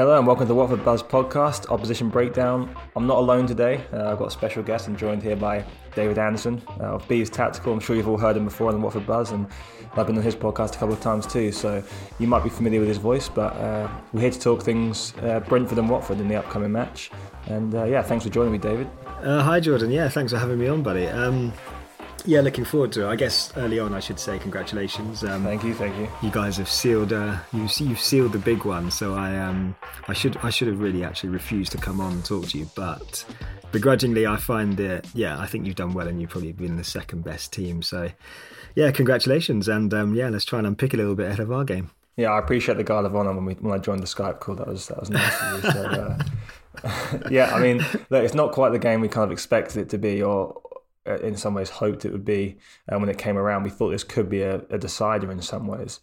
Hello and welcome to the Watford Buzz podcast, Opposition Breakdown. I'm not alone today. Uh, I've got a special guest. I'm joined here by David Anderson uh, of Bees Tactical. I'm sure you've all heard him before on the Watford Buzz, and I've been on his podcast a couple of times too. So you might be familiar with his voice, but uh, we're here to talk things uh, Brentford and Watford in the upcoming match. And uh, yeah, thanks for joining me, David. Uh, hi, Jordan. Yeah, thanks for having me on, buddy. Um, yeah, looking forward to it. I guess early on, I should say congratulations. Um, Thank you, thank you. You guys have sealed. Uh, you you've sealed the big one. So I um I should I should have really actually refused to come on and talk to you, but begrudgingly I find that yeah I think you've done well and you've probably been the second best team. So yeah, congratulations and um, yeah, let's try and unpick a little bit ahead of our game. Yeah, I appreciate the guard of honour when we when I joined the Skype call. That was that was nice of you. So, uh, yeah, I mean, look, it's not quite the game we kind of expected it to be, or in some ways hoped it would be. And when it came around, we thought this could be a, a decider in some ways.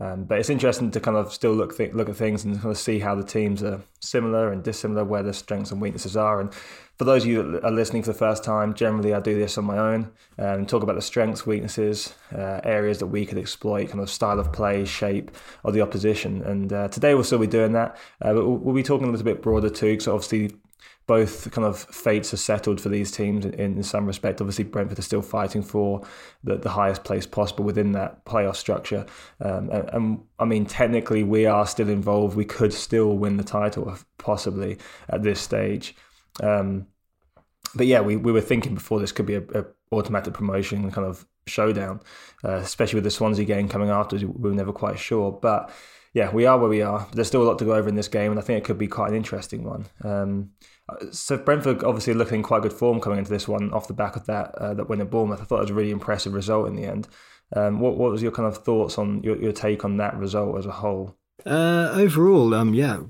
Um, but it's interesting to kind of still look th- look at things and kind of see how the teams are similar and dissimilar, where the strengths and weaknesses are. And for those of you that are listening for the first time, generally I do this on my own and talk about the strengths, weaknesses, uh, areas that we could exploit, kind of style of play, shape of the opposition. And uh, today we'll still be doing that, uh, but we'll, we'll be talking a little bit broader too. because obviously both kind of fates are settled for these teams in, in some respect. Obviously, Brentford are still fighting for the, the highest place possible within that playoff structure. Um, and, and, I mean, technically, we are still involved. We could still win the title, possibly at this stage. Um, but yeah, we, we were thinking before this could be a, a automatic promotion kind of showdown, uh, especially with the Swansea game coming after. We were never quite sure, but yeah, we are where we are. There's still a lot to go over in this game, and I think it could be quite an interesting one. Um, so Brentford obviously looking in quite good form coming into this one off the back of that uh, that win at Bournemouth. I thought it was a really impressive result in the end. Um, what what was your kind of thoughts on your, your take on that result as a whole? Uh, overall, um, yeah,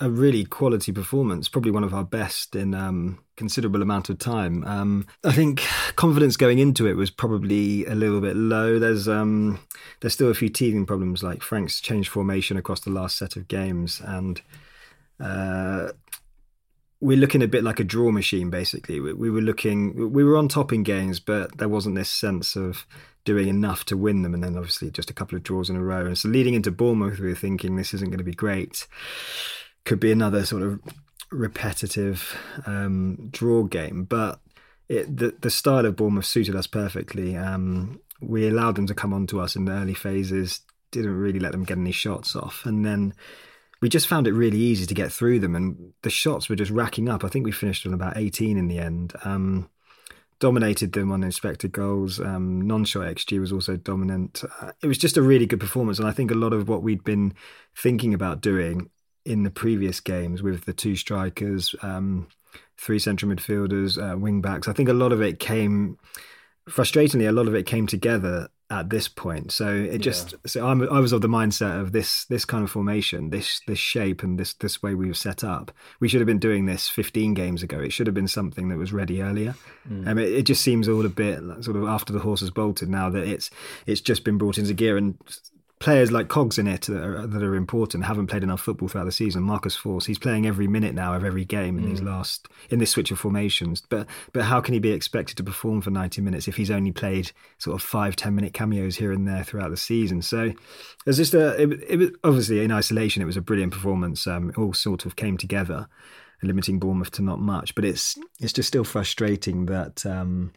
a really quality performance. Probably one of our best in um, considerable amount of time. Um, I think confidence going into it was probably a little bit low. There's um, there's still a few teething problems, like Frank's changed formation across the last set of games, and uh, we're looking a bit like a draw machine. Basically, we, we were looking, we were on top in games, but there wasn't this sense of doing enough to win them. And then obviously just a couple of draws in a row. And so leading into Bournemouth, we were thinking this isn't going to be great. Could be another sort of repetitive um, draw game, but it, the the style of Bournemouth suited us perfectly. Um, we allowed them to come on to us in the early phases, didn't really let them get any shots off, and then we just found it really easy to get through them, and the shots were just racking up. I think we finished on about 18 in the end. Um, dominated them on expected goals. Um, non-shot XG was also dominant. Uh, it was just a really good performance, and I think a lot of what we'd been thinking about doing in the previous games with the two strikers, um, three central midfielders, uh, wing backs. I think a lot of it came, frustratingly, a lot of it came together at this point. So it just, yeah. so I'm, I was of the mindset of this, this kind of formation, this, this shape, and this, this way we've set up. We should have been doing this 15 games ago. It should have been something that was ready earlier. Mm. Um, it, it, just seems all a bit sort of after the horse has bolted now that it's, it's just been brought into gear and players like cogs in it that are, that are important haven't played enough football throughout the season. Marcus Forss, he's playing every minute now of every game in mm. these last in this switch of formations. But but how can he be expected to perform for ninety minutes if he's only played sort of five ten minute cameos here and there throughout the season? So there's just a it, it was obviously in isolation it was a brilliant performance. Um, it all sort of came together. limiting Bournemouth to not much. But it's it's just still frustrating that. Um,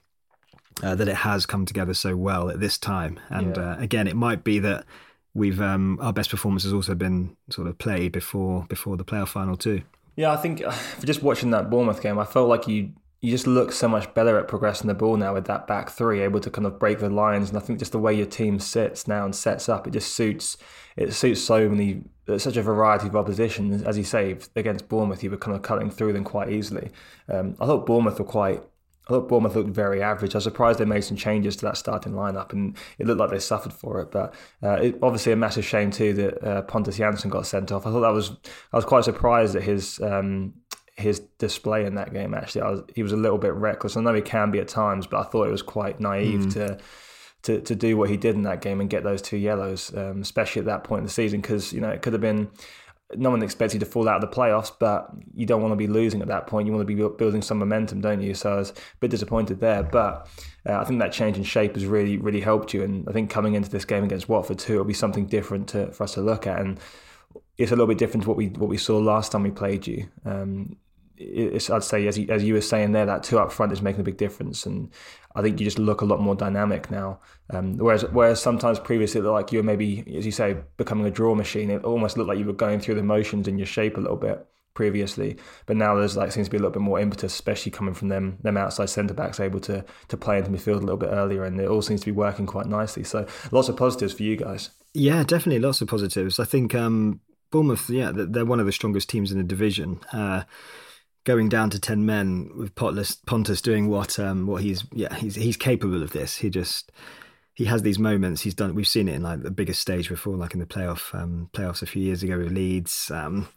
uh, that it has come together so well at this time, and yeah. uh, again, it might be that we've um, our best performance has also been sort of played before before the playoff final too. Yeah, I think uh, for just watching that Bournemouth game, I felt like you you just look so much better at progressing the ball now with that back three, able to kind of break the lines. And I think just the way your team sits now and sets up, it just suits it suits so many such a variety of opposition. As you say, against Bournemouth, you were kind of cutting through them quite easily. Um, I thought Bournemouth were quite I thought Bournemouth looked very average. I was surprised they made some changes to that starting lineup, and it looked like they suffered for it. But uh, it, obviously, a massive shame too that uh, Pontus Jansson got sent off. I thought that was I was quite surprised at his um, his display in that game. Actually, I was, he was a little bit reckless. I know he can be at times, but I thought it was quite naive mm. to. To, to do what he did in that game and get those two yellows, um, especially at that point in the season, because you know it could have been no one expects you to fall out of the playoffs, but you don't want to be losing at that point. You want to be building some momentum, don't you? So I was a bit disappointed there, but uh, I think that change in shape has really, really helped you. And I think coming into this game against Watford too, it'll be something different to, for us to look at, and it's a little bit different to what we what we saw last time we played you. Um, I'd say, as you, as you were saying there, that two up front is making a big difference, and I think you just look a lot more dynamic now. Um, whereas, whereas sometimes previously, like you were maybe, as you say, becoming a draw machine. It almost looked like you were going through the motions in your shape a little bit previously, but now there's like seems to be a little bit more impetus, especially coming from them them outside centre backs able to to play into midfield a little bit earlier, and it all seems to be working quite nicely. So lots of positives for you guys. Yeah, definitely lots of positives. I think um, Bournemouth, yeah, they're one of the strongest teams in the division. Uh, going down to ten men with Potless, Pontus doing what um, what he's yeah he's he's capable of this. He just he has these moments. He's done. We've seen it in like the biggest stage before, like in the playoff um, playoffs a few years ago with Leeds. Um,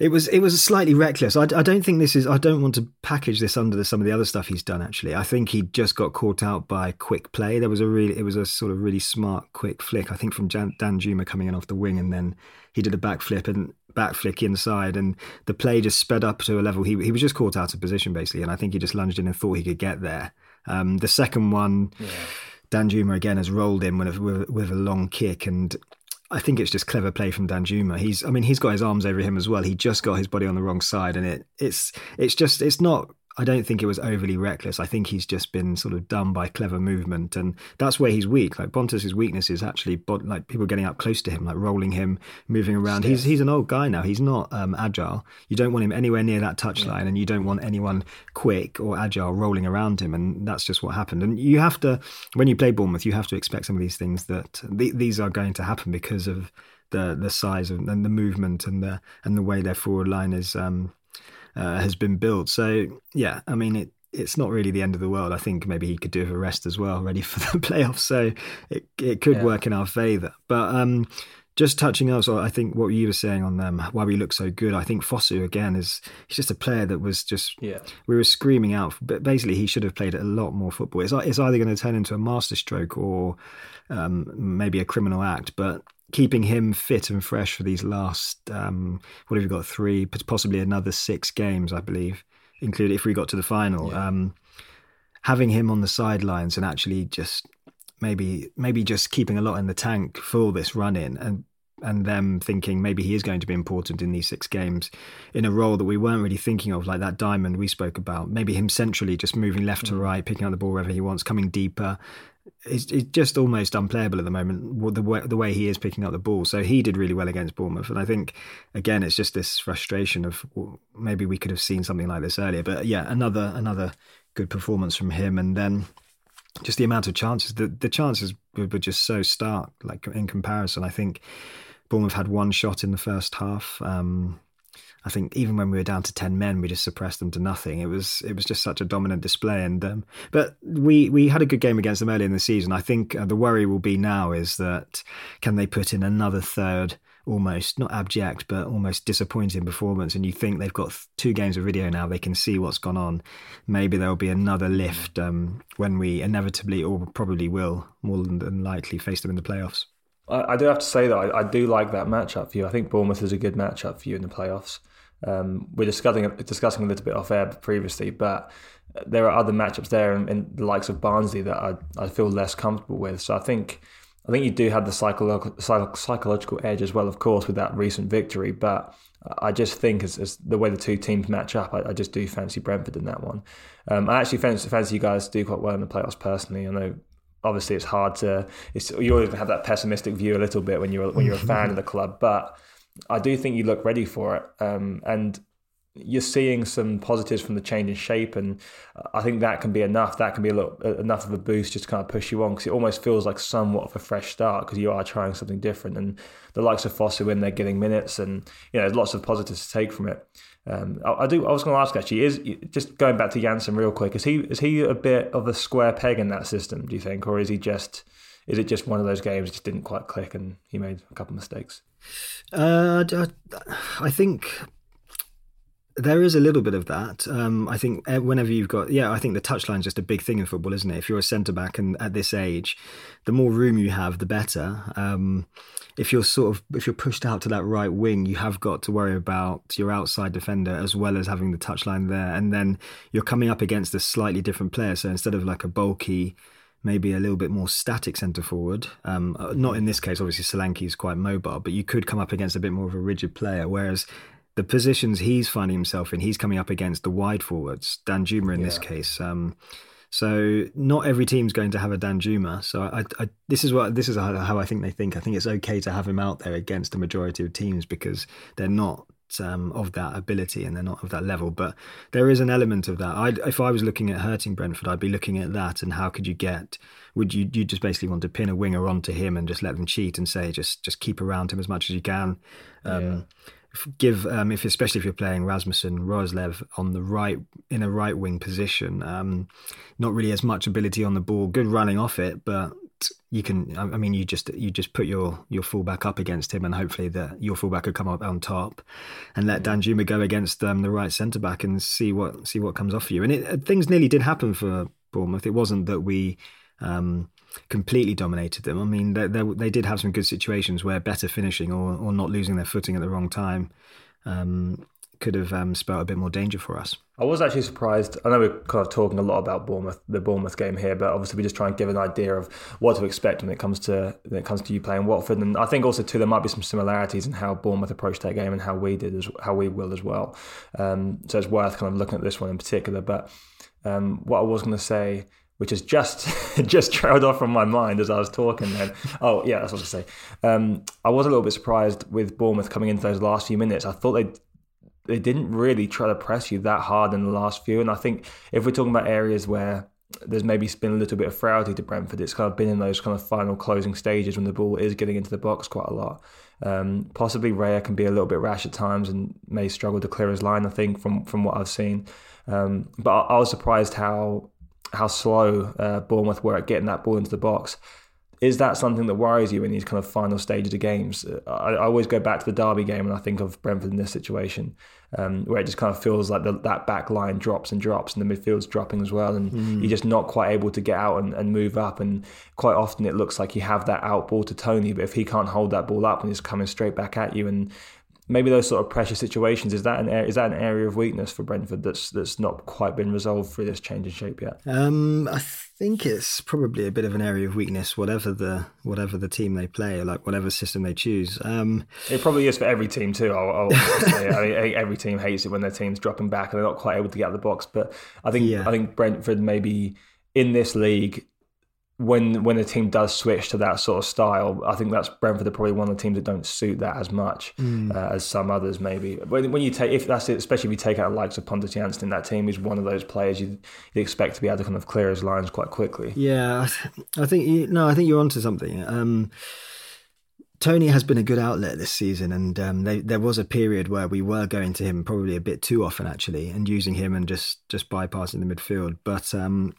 it was it was slightly reckless. I, I, don't think this is. I don't want to package this under the, some of the other stuff he's done. Actually, I think he just got caught out by quick play. There was a really it was a sort of really smart quick flick. I think from Jan, Juma coming in off the wing, and then he did a backflip and back flick inside, and the play just sped up to a level. He he was just caught out of position basically, and I think he just lunged in and thought he could get there. Um, the second one. Yeah. Danjuma again has rolled in with a, with, with a long kick, and I think it's just clever play from Danjuma. He's, I mean, he's got his arms over him as well. He just got his body on the wrong side, and it, it's, it's just, it's not I don't think it was overly reckless. I think he's just been sort of done by clever movement, and that's where he's weak. Like Pontus's weakness is actually like people getting up close to him, like rolling him, moving around. He's he's an old guy now. He's not um, agile. You don't want him anywhere near that touchline, yeah. and you don't want anyone quick or agile rolling around him. And that's just what happened. And you have to, when you play Bournemouth, you have to expect some of these things that th- these are going to happen because of the the size of, and the movement and the and the way their forward line is. Um, uh, has been built. So yeah, I mean it. It's not really the end of the world. I think maybe he could do with a rest as well, ready for the playoffs. So it it could yeah. work in our favour. But um, just touching also, I think what you were saying on them, why we look so good. I think Fosu again is he's just a player that was just yeah. We were screaming out, but basically he should have played a lot more football. It's it's either going to turn into a masterstroke or um, maybe a criminal act. But keeping him fit and fresh for these last um, what have you got three possibly another six games I believe including if we got to the final yeah. um, having him on the sidelines and actually just maybe maybe just keeping a lot in the tank for this run in and and them thinking maybe he is going to be important in these six games in a role that we weren't really thinking of, like that diamond we spoke about. Maybe him centrally, just moving left to mm. right, picking up the ball wherever he wants, coming deeper, it's, it's just almost unplayable at the moment the way, the way he is picking up the ball. So he did really well against Bournemouth, and I think again it's just this frustration of well, maybe we could have seen something like this earlier. But yeah, another another good performance from him, and then just the amount of chances. The the chances were, just so stark, like in comparison. I think Bournemouth had one shot in the first half. Um, I think even when we were down to ten men, we just suppressed them to nothing. It was it was just such a dominant display. And um, but we we had a good game against them early in the season. I think uh, the worry will be now is that can they put in another third, almost not abject, but almost disappointing performance. And you think they've got two games of video now, they can see what's gone on. Maybe there'll be another lift um, when we inevitably or probably will more than likely face them in the playoffs. I, do have to say that I, I, do like that matchup for you. I think Bournemouth is a good matchup for you in the playoffs. Um, we're discussing discussing a little bit off air previously, but there are other matchups there in, in the likes of Barnsley that I, I feel less comfortable with. So I think I think you do have the psychological psychological edge as well, of course, with that recent victory. But I just think as, as the way the two teams match up, I, I just do fancy Brentford in that one. Um, I actually fancy, fancy you guys do quite well in the playoffs personally. I know obviously it's hard to it's, you always have that pessimistic view a little bit when you're when you're a fan of the club, but I do think you look ready for it. Um, and you're seeing some positives from the change in shape, and I think that can be enough. That can be a little, enough of a boost just to kind of push you on because it almost feels like somewhat of a fresh start because you are trying something different. And the likes of Fosu when they're getting minutes, and you know, there's lots of positives to take from it. Um, I, I, do. I was going to ask actually, is just going back to Jansson real quick. Is he is he a bit of a square peg in that system? Do you think, or is he just is it just one of those games just didn't quite click and he made a couple of mistakes? Uh, I think there is a little bit of that. Um, I think eh, whenever you've got, yeah, I think the touchline is just a big thing in football, isn't it? If you're a centre back and at this age, the more room you have, the better. Um, if you're sort of if you're pushed out to that right wing, you have got to worry about your outside defender as well as having the touchline there, and then you're coming up against a slightly different player. So instead of like a bulky maybe a little bit more static centre forward. Um, uh, not in this case, obviously Solanke is quite mobile, but you could come up against a bit more of a rigid player. Whereas the positions he's finding himself in, he's coming up against the wide forwards, Danjuma in yeah. this case. Um, so not every team's going to have a Danjuma. So I, I, this is what this is how I think they think. I think it's okay to have him out there against the majority of teams because they're not um, of that ability and they're not of that level. But there is an element of that. I'd, if I was looking at hurting Brentford, I'd be looking at that and how could you get? Would you you just basically want to pin a winger onto him and just let them cheat and say just just keep around him as much as you can. Um, yeah give um, if especially if you're playing Rasmussen Roerslev on the right in a right wing position. Um, not really as much ability on the ball, good running off it, but you can. I mean, you just you just put your your fullback up against him, and hopefully that your fullback could come up on top, and let Danjuma go against um, the right centre back and see what see what comes off for you. And it, things nearly did happen for Bournemouth. It wasn't that we. Um, completely dominated them. I mean, they, they, they, did have some good situations where better finishing or, or not losing their footing at the wrong time um, could have um, spelled a bit more danger for us. I was actually surprised. I know we're kind of talking a lot about Bournemouth, the Bournemouth game here, but obviously we just try and give an idea of what to expect when it comes to when it comes to you playing Watford. And I think also too there might be some similarities in how Bournemouth approached that game and how we did as how we will as well. Um, so it's worth kind of looking at this one in particular. But um, what I was going to say which has just just trailed off from my mind as I was talking. Then, oh yeah, that's what I was say. Um, I was a little bit surprised with Bournemouth coming into those last few minutes. I thought they they didn't really try to press you that hard in the last few, and I think if we're talking about areas where there's maybe been a little bit of frailty to Brentford. It's kind of been in those kind of final closing stages when the ball is getting into the box quite a lot. Um, possibly Raya can be a little bit rash at times and may struggle to clear his line. I think from from what I've seen, um, but I, I, was surprised how how slow uh, Bournemouth were at getting that ball into the box. Is that something that worries you in these kind of final stages of games? I, I always go back to the Derby game and I think of Brentford in this situation, um, where it just kind of feels like the, that back line drops and drops and the midfield's dropping as well. And mm. you're just not quite able to get out and, and move up. And quite often it looks like you have that out ball to Toney, but if he can't hold that ball up and he's coming straight back at you and maybe those sort of pressure situations is that an is that an area of weakness for Brentford that's that's not quite been resolved through this change in shape yet? Um, I think it's probably a bit of an area of weakness, whatever the whatever the team they play, like whatever system they choose. Um, it probably is for every team too. I'll, I'll say. I mean, every team hates it when their team's dropping back and they're not quite able to get out of the box. But I think yeah. I think Brentford maybe in this league when when the team does switch to that sort of style, I think that's Brentford are probably one of the teams that don't suit that as much mm. uh, as some others maybe. When, when you take if that's it, especially if you take out the likes of Pontus Jansson, that team is one of those players you'd, you'd, expect to be able to kind of clear his lines quite quickly. Yeah, I think you, no, I think you're onto something. Um, Toney has been a good outlet this season, and um, they, there was a period where we were going to him probably a bit too often, actually, and using him and just just bypassing the midfield. But um,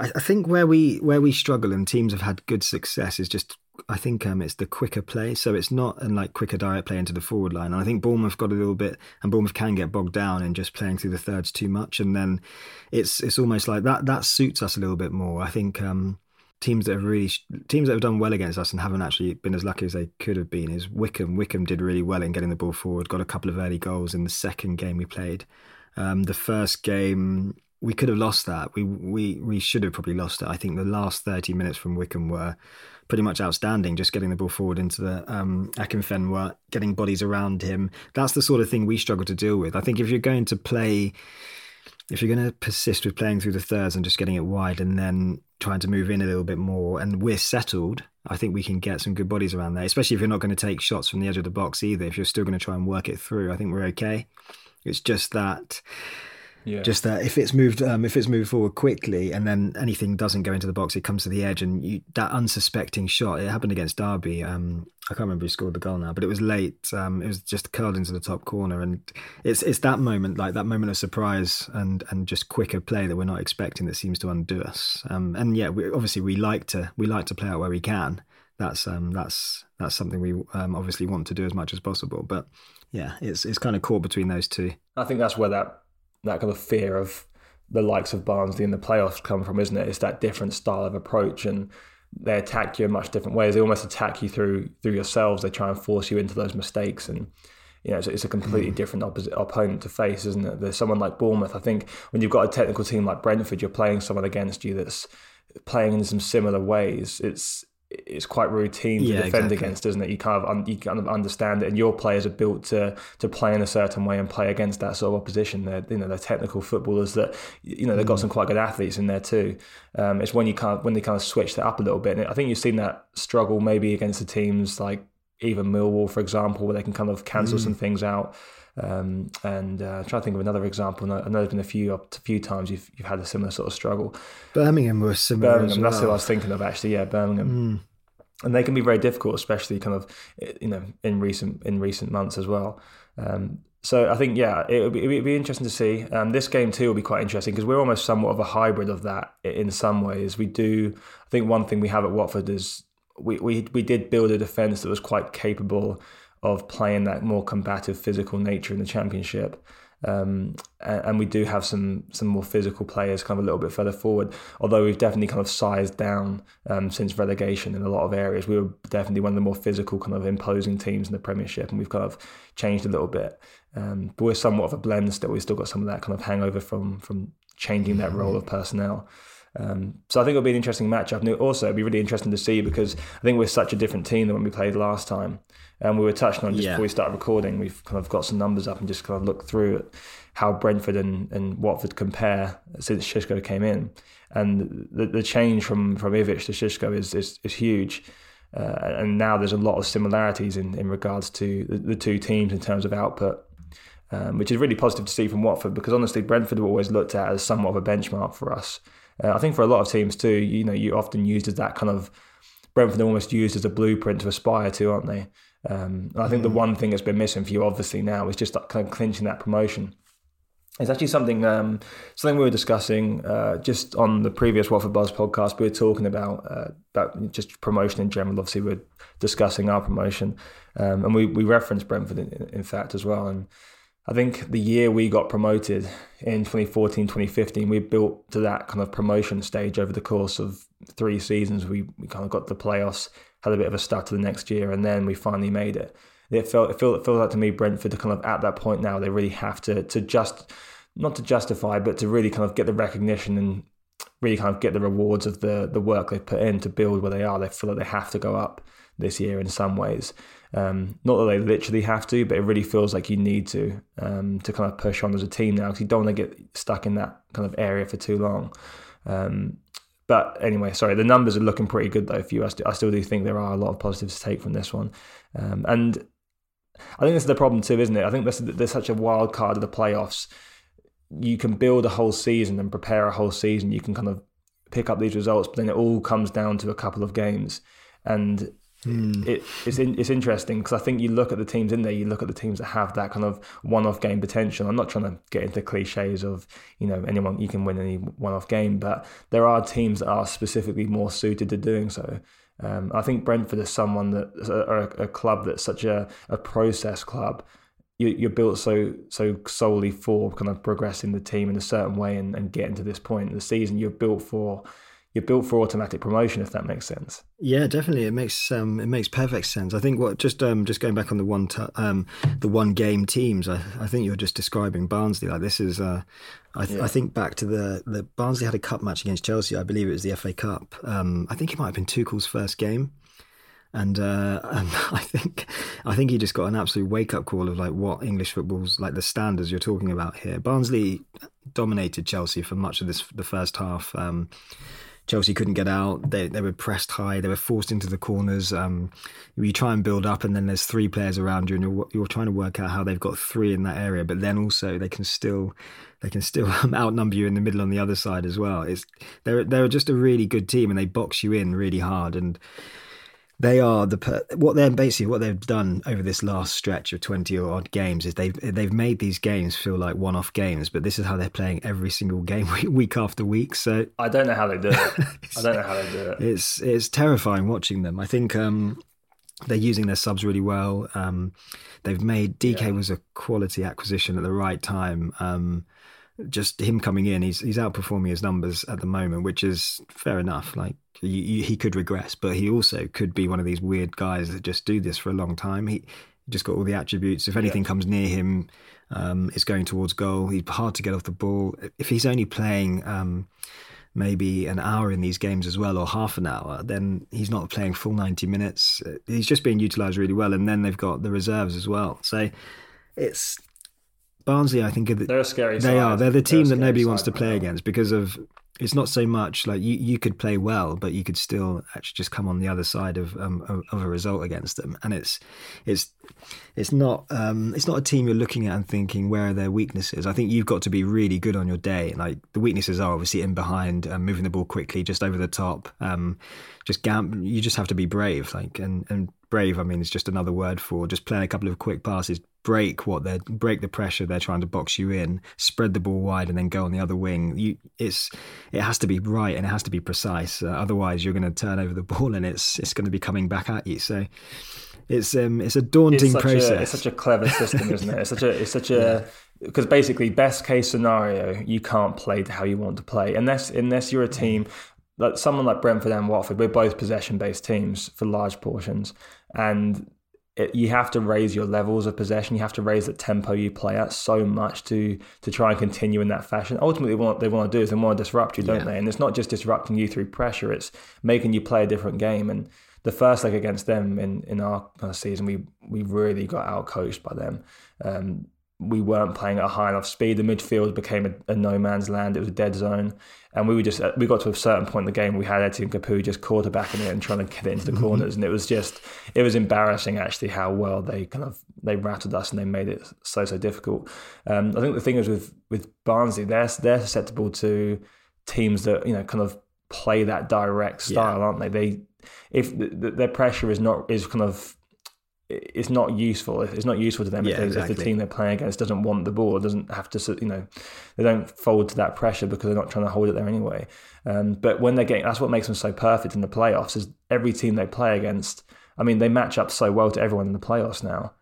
I, I think where we where we struggle and teams have had good success is just I think um, it's the quicker play. So it's not and like quicker direct play into the forward line. And I think Bournemouth got a little bit, and Bournemouth can get bogged down in just playing through the thirds too much. And then it's it's almost like that that suits us a little bit more. I think um, teams that have really teams that have done well against us and haven't actually been as lucky as they could have been is Wycombe. Wycombe did really well in getting the ball forward. Got a couple of early goals in the second game we played. Um, the first game we could have lost that. We we we should have probably lost it. I think the last thirty minutes from Wycombe were pretty much outstanding. Just getting the ball forward into the um, getting bodies around him. That's the sort of thing we struggle to deal with. I think if you're going to play, if you're going to persist with playing through the thirds and just getting it wide and then trying to move in a little bit more, and we're settled, I think we can get some good bodies around there. Especially if you're not going to take shots from the edge of the box either. If you're still going to try and work it through, I think we're okay. It's just that yeah. Just that if it's moved, um, if it's moved forward quickly, and then anything doesn't go into the box, it comes to the edge, and you, that unsuspecting shot. It happened against Derby. Um, I can't remember who scored the goal now, but it was late. Um, it was just curled into the top corner, and it's it's that moment, like that moment of surprise and and just quicker play that we're not expecting that seems to undo us. Um, and yeah, we, obviously we like to we like to play out where we can. That's um that's that's something we um, obviously want to do as much as possible, but yeah, it's it's kind of caught between those two. I think that's where that that kind of fear of the likes of Barnsley in the playoffs come from, isn't it? It's that different style of approach, and they attack you in much different ways. They almost attack you through through yourselves. They try and force you into those mistakes, and you know it's, it's a completely mm. different opposite opponent to face, isn't it? There's someone like Bournemouth. I think when you've got a technical team like Brentford, you're playing someone against you that's playing in some similar ways. It's it's quite routine to yeah, defend exactly. against, isn't it? You kind of un, you kind of understand it, and your players are built to to play in a certain way and play against that sort of opposition. They're you know they're technical footballers that you know they've got mm. some quite good athletes in there too. Um, it's when you kind of when they kind of switch that up a little bit. And I think you've seen that struggle maybe against the teams like even Millwall, for example, where they can kind of cancel mm. some things out. Um, and uh, try to think of another example. I know there's been a few a few times you've you've had a similar sort of struggle. Birmingham was similar. Birmingham, well. that's who I was thinking of actually. Yeah, Birmingham. Mm. And they can be very difficult, especially kind of you know in recent in recent months as well. Um, so I think yeah, it would be, it'd be interesting to see. Um, this game too will be quite interesting because we're almost somewhat of a hybrid of that in some ways. We do. I think one thing we have at Watford is we we we did build a defence that was quite capable of playing that more combative physical nature in the championship. Um, and, we do have some some more physical players kind of a little bit further forward. Although we've definitely kind of sized down um, since relegation in a lot of areas. We were definitely one of the more physical, kind of imposing teams in the Premiership, and we've kind of changed a little bit. Um, but we're somewhat of a blend still. We've still got some of that kind of hangover from from changing that role of personnel. Um, so I think it'll be an interesting matchup. And also, it'll be really interesting to see because I think we're such a different team than when we played last time. And we were touching on just yeah. before we started recording, we've kind of got some numbers up and just kind of looked through how Brentford and, and Watford compare since Xisco came in. And the, the change from, from Ivic to Xisco is, is, is huge. Uh, and now there's a lot of similarities in, in regards to the, the two teams in terms of output. Um, which is really positive to see from Watford because honestly, Brentford were always looked at as somewhat of a benchmark for us. Uh, I think for a lot of teams too, you know, you often used as that kind of Brentford are almost used as a blueprint to aspire to, aren't they? Um, I think mm. the one thing that's been missing for you, obviously, now is just kind of clinching that promotion. It's actually something um, something we were discussing uh, just on the previous Watford Buzz podcast. We were talking about uh, about just promotion in general. Obviously, we are discussing our promotion, um, and we, we referenced Brentford in, in fact as well. And I think the year we got promoted in 2014, 2015, we built to that kind of promotion stage over the course of three seasons. We, we kind of got the playoffs, had a bit of a start to the next year, and then we finally made it. It felt it feels like to me Brentford are kind of at that point now. They really have to to just not to justify, but to really kind of get the recognition and really kind of get the rewards of the the work they've put in to build where they are. They feel like they have to go up this year in some ways. Um, not that they literally have to, but it really feels like you need to um, to kind of push on as a team now because you don't want to get stuck in that kind of area for too long. Um, but anyway, sorry, the numbers are looking pretty good though for you. I, st- I still do think there are a lot of positives to take from this one. Um, and I think this is the problem too, isn't it? I think this, there's such a wild card of the playoffs. You can build a whole season and prepare a whole season. You can kind of pick up these results, but then it all comes down to a couple of games. And Mm. It, it's in, it's interesting because I think you look at the teams in there, you look at the teams that have that kind of one-off game potential. I'm not trying to get into cliches of you know anyone you can win any one-off game, but there are teams that are specifically more suited to doing so. Um, I think Brentford is someone that are a, a club that's such a, a process club. You, are built so so solely for kind of progressing the team in a certain way and, and getting to this point in the season. You're built for you're built for automatic promotion if that makes sense. Yeah, definitely, it makes um, it makes perfect sense. I think what just um, just going back on the one t- um, the one game teams, I, I think you're just describing Barnsley like this is. Uh, I, th- yeah. I, think back to the the Barnsley had a cup match against Chelsea. I believe it was the FA Cup. Um, I think it might have been Tuchel's first game and uh, I think I think he just got an absolute wake up call of like what English football's like the standards you're talking about here. Barnsley dominated Chelsea for much of this the first half. Um, Chelsea couldn't get out. They they were pressed high. They were forced into the corners. Um, you try and build up, and then there's three players around you, and you're, you're trying to work out how they've got three in that area. But then also they can still they can still outnumber you in the middle on the other side as well. It's they're they're just a really good team, and they box you in really hard. And they are the what they're basically what they've done over this last stretch of 20 or odd games is they've they've made these games feel like one-off games but this is how they're playing every single game week after week so I don't know how they do it. I don't know how they do it. It's it's terrifying watching them. I think um, they're using their subs really well. Um, they've made Dike yeah. was a quality acquisition at the right time. Um, just him coming in, he's he's outperforming his numbers at the moment, which is fair enough. Like you, you, he could regress, but he also could be one of these weird guys that just do this for a long time. He just got all the attributes. If anything yeah. comes near him, um, it's going towards goal. He's hard to get off the ball. If he's only playing um, maybe an hour in these games as well, or half an hour, then he's not playing full ninety minutes. He's just being utilised really well. And then they've got the reserves as well. So it's Barnsley, I think the, they're a scary. They side. are. They're the team they're that nobody wants to play against because of. It's not so much like you, you could play well, but you could still actually just come on the other side of um, of, of, a result against them, and it's it's it's not um, it's not a team you're looking at and thinking where are their weaknesses. I think you've got to be really good on your day. Like the weaknesses are obviously in behind, um, moving the ball quickly, just over the top. Um, just gam- you just have to be brave, like and and brave. I mean, it's just another word for just playing a couple of quick passes, break what they're break the pressure they're trying to box you in, spread the ball wide, and then go on the other wing. You, it's it has to be right and it has to be precise. Uh, otherwise, you're going to turn over the ball and it's it's going to be coming back at you. So it's um it's a daunting it's process. A, it's such a clever system, isn't it? It's such a it's such a because basically best case scenario you can't play how you want to play unless unless you're a team like someone like Brentford and Watford. We're both possession based teams for large portions, and it, you have to raise your levels of possession. You have to raise the tempo you play at so much to to try and continue in that fashion. Ultimately, what they want to do is they want to disrupt you, don't yeah. they? And it's not just disrupting you through pressure; it's making you play a different game. And the first leg against them in in our season, we we really got out coached by them. Um, we weren't playing at a high enough speed. The midfield became a, a, no man's land. It was a dead zone, and we were just we got to a certain point in the game. We had Etienne Capoue just quarterbacking it and trying to get it into the mm-hmm. corners, and it was just it was embarrassing actually how well they kind of they rattled us and they made it so so difficult. Um, I think the thing is with with Barnsley, they're they're susceptible to teams that you know kind of play that direct style, yeah. aren't they? They if the, the, their pressure is not is kind of it's not useful. It's not useful to them yeah, if, exactly. if, the team they're playing against doesn't want the ball, doesn't have to, you know, they don't fold to that pressure because they're not trying to hold it there anyway. Um, but when they're getting, that's what makes them so perfect in the playoffs. Is every team they play against? I mean, they match up so well to everyone in the playoffs now.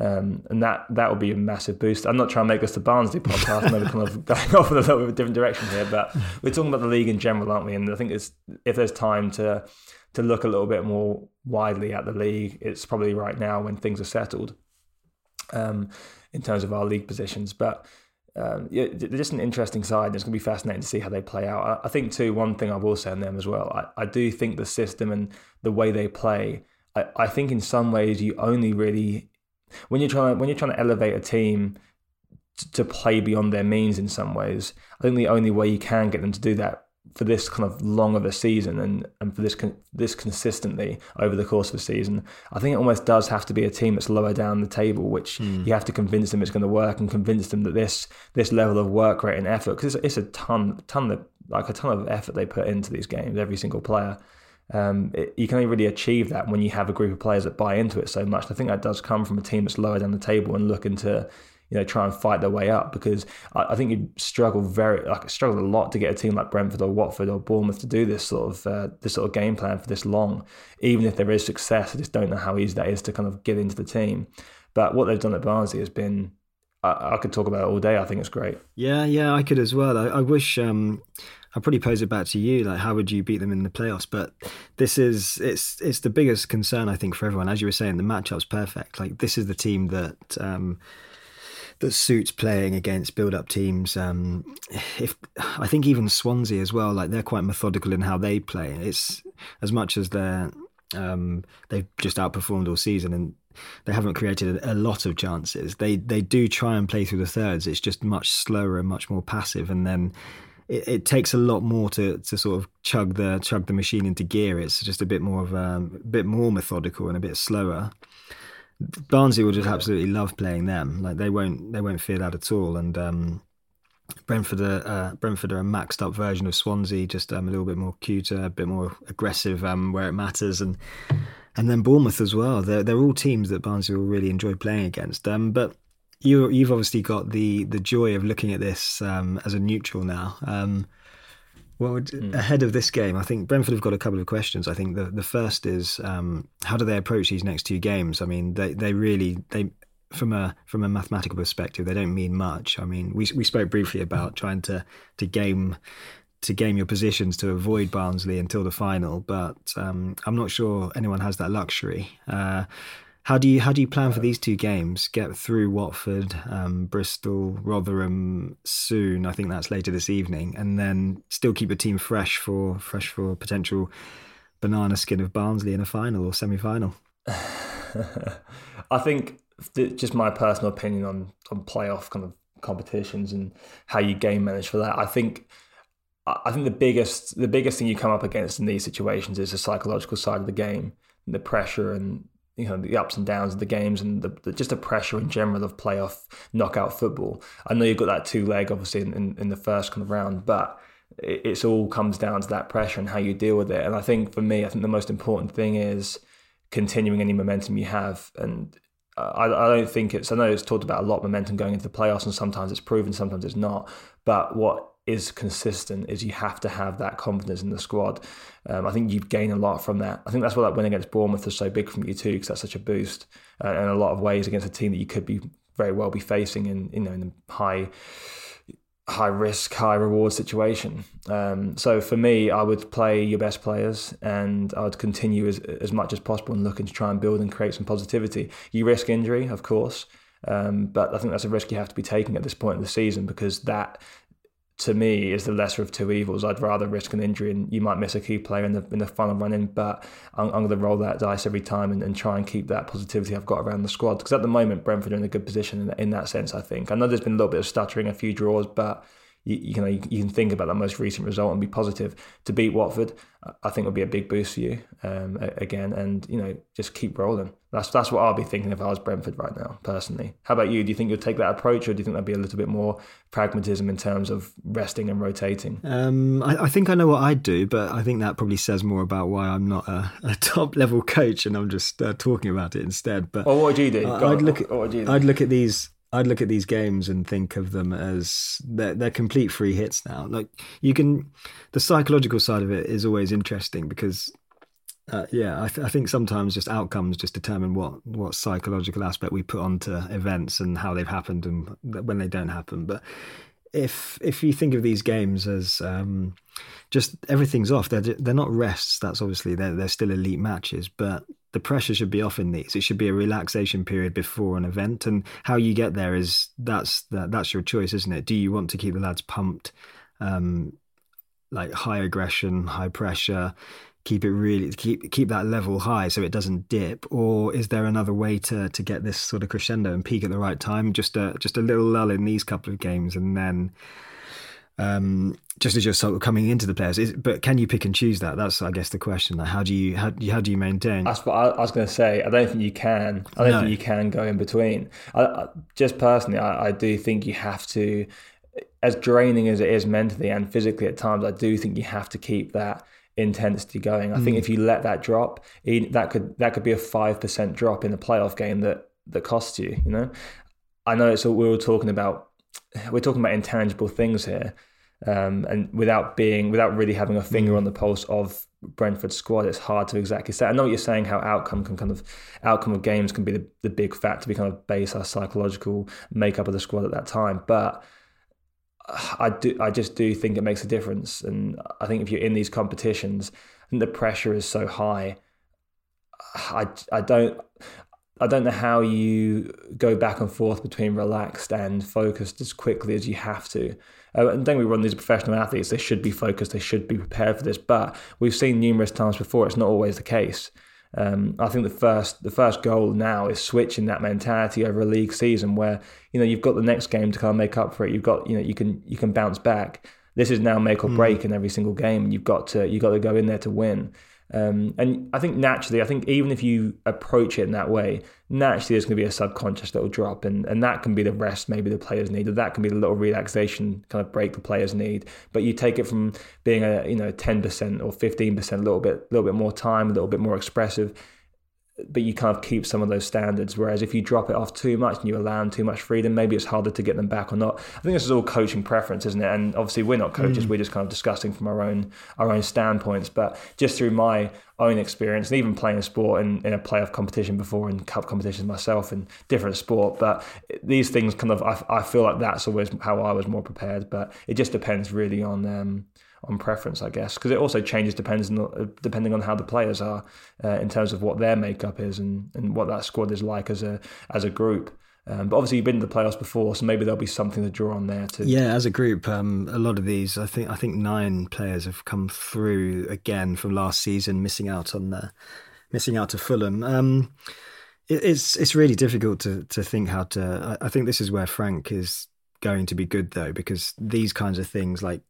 Um, and that that would be a massive boost. I'm not trying to make this the Barnsley podcast, maybe kind of going off in a little bit of a different direction here, but we're talking about the league in general, aren't we? And I think it's if there's time to to look a little bit more widely at the league. It's probably right now when things are settled um, in terms of our league positions. But um, yeah, just an interesting side. It's going to be fascinating to see how they play out. I, think too. One thing I will say on them as well. I, I do think the system and the way they play. I, I think in some ways you only really when you're trying when you're trying to elevate a team to play beyond their means in some ways. I think the only way you can get them to do that for this kind of long of a season and, and for this con- this consistently over the course of a season, I think it almost does have to be a team that's lower down the table, which mm. you have to convince them it's going to work and convince them that this this level of work rate and effort because it's, it's, a ton ton of like a ton of effort they put into these games every single player. Um, it, you can only really achieve that when you have a group of players that buy into it so much. I think that does come from a team that's lower down the table and looking to you know try and fight their way up because I, I think you'd struggle very like struggle a lot to get a team like Brentford or Watford or Bournemouth to do this sort of uh, this sort of game plan for this long. Even if there is success, I just don't know how easy that is to kind of get into the team. But what they've done at Barnsley has been I, I, could talk about it all day. I think it's great. Yeah, yeah, I could as well. I, I wish, um, I'll probably pose it back to you. Like, how would you beat them in the playoffs? But this is it's it's the biggest concern I think for everyone. As you were saying, the matchup's perfect. Like, this is the team that. Um, that suits playing against build-up teams. Um, if I think even Swansea as well, like they're quite methodical in how they play. It's as much as they're um, they've just outperformed all season and they haven't created a, lot of chances. They they do try and play through the thirds. It's just much slower and much more passive, and then it, it, takes a lot more to, to sort of chug the chug the machine into gear. It's just a bit more of um, a bit more methodical and a bit slower. Barnsley will just absolutely love playing them. Like they won't they won't fear that at all. And um, Brentford are uh, Brentford are a maxed up version of Swansea, just um, a little bit more cuter, a bit more aggressive um, where it matters, and and then Bournemouth as well. They're they're all teams that Barnsley will really enjoy playing against. Um, but you you've obviously got the the joy of looking at this um, as a neutral now. Um, well, mm. ahead of this game, I think Brentford have got a couple of questions. I think the the first is um, how do they approach these next two games? I mean, they they really they from a from a mathematical perspective, they don't mean much. I mean, we we spoke briefly about trying to to game to game your positions to avoid Barnsley until the final, but um, I'm not sure anyone has that luxury. Uh, how do you how do you plan for these two games? Get through Watford, um, Bristol, Rotherham soon. I think that's later this evening, and then still keep a team fresh for fresh for potential banana skin of Barnsley in a final or semi final. I think just my personal opinion on on playoff kind of competitions and how you game manage for that. I think I think the biggest the biggest thing you come up against in these situations is the psychological side of the game, the pressure and you know the ups and downs of the games and the, the, just the pressure in general of playoff knockout football. I know you've got that two leg obviously in, in, in the first kind of round, but it, it's all comes down to that pressure and how you deal with it. And I think for me, I think the most important thing is continuing any momentum you have and uh, I, I don't think it's. I know it's talked about a lot momentum going into the playoffs, and sometimes it's proven, sometimes it's not. But what is consistent is you have to have that confidence in the squad. Um, I think you've gained a lot from that. I think that's why that win against Bournemouth was so big from you too, because that's such a boost uh, in a lot of ways against a team that you could be very well be facing in you know in the high high risk, high reward situation. Um, so for me, I would play your best players and I would continue as, as much as possible and looking to try and build and create some positivity. You risk injury, of course, um, but I think that's a risk you have to be taking at this point in the season because that to me is the lesser of two evils. I'd rather risk an injury and you might miss a key player in the in the final run in, but I'm, I'm going to roll that dice every time and, and, try and keep that positivity I've got around the squad. Because at the moment, Brentford are in a good position in, in that sense. I think I know there's been a little bit of stuttering, a few draws, but you, you, know you, you, can think about that most recent result and be positive to beat Watford. I think would be a big boost for you um, again, and you know just keep rolling. That's that's what I'll be thinking if I was Brentford right now, personally. How about you? Do you think you'll take that approach, or do you think there'll be a little bit more pragmatism in terms of resting and rotating? Um, I, I, think I know what I'd do, but I think that probably says more about why I'm not a, a top level coach, and I'm just uh, talking about it instead. But well, what would you do? I'd look at I'd look at these I'd look at these games and think of them as they're, they're complete free hits now. Like you can, the psychological side of it is always interesting because, uh, yeah, I, th- I, think sometimes just outcomes just determine what what psychological aspect we put onto events and how they've happened and when they don't happen. But if if you think of these games as um, just everything's off, they're they're not rests. That's obviously they're they're still elite matches, but the pressure should be off in these. It should be a relaxation period before an event, and how you get there is that's that, that's your choice, isn't it? Do you want to keep the lads pumped, um, like high aggression, high pressure? Keep it really keep keep that level high so it doesn't dip? Or is there another way to to get this sort of crescendo and peak at the right time? Just a just a little lull in these couple of games and then um, just as you're sort of coming into the players is, but can you pick and choose that? That's i guess the question. Like how do you how, how do you maintain? That's what i, was going to say. I don't think you can. I don't no. think you can go in between. I, I, just personally I, I do think you have to as draining as it is mentally and physically at times i do think you have to keep that intensity going. I mm. think if you let that drop, that could that could be a five percent drop in a playoff game that that costs you. You know, I know it's all we were talking about. We're talking about intangible things here, um, and without being without really having a finger mm. on the pulse of Brentford squad, it's hard to exactly say. I know what you're saying. How outcome can kind of outcome of games can be the, the big factor. We kind of base our psychological makeup of the squad at that time, but I do. I just do think it makes a difference, and I think if you're in these competitions, and the pressure is so high. I I don't. I don't know how you go back and forth between relaxed and focused as quickly as you have to. Uh, and don't we run these professional athletes? They should be focused. They should be prepared for this. But we've seen numerous times before. It's not always the case. Um, I think the first the first goal now is switching that mentality over a league season where you know you've got the next game to kind of make up for it. You've got you know you can you can bounce back. This is now make or hmm. break mm. in every single game. You've got to you've got to go in there to win. Um, and I think naturally, I think even if you approach it in that way, naturally there's going to be a subconscious little drop, and, and that can be the rest maybe the players need, or that can be the little relaxation kind of break the players need. But you take it from being a you know ten percent or fifteen percent, a little bit, a little bit more time, a little bit more expressive but you kind of keep some of those standards. Whereas if you drop it off too much and you allow them too much freedom, maybe it's harder to get them back or not. I think this is all coaching preference, isn't it? And obviously we're not coaches; mm. we're just kind of discussing from our own our own standpoints. But just through my own experience, and even playing a sport in, in a playoff competition before, and cup competitions myself, in different sport. But these things kind of I, I feel like that's always how I was more prepared. But it just depends really on. Um, on preference, I guess, because it also changes depending on, depending on how the players are uh, in terms of what their makeup is and, and what that squad is like as a as a group. Um, but obviously, you've been to the playoffs before, so maybe there'll be something to draw on there too. Yeah, as a group, um, a lot of these, I think, I think nine players have come through again from last season, missing out on the, missing out to Fulham. Um, it, it's it's really difficult to to think how to. I, I think this is where Frank is going to be good though, because these kinds of things like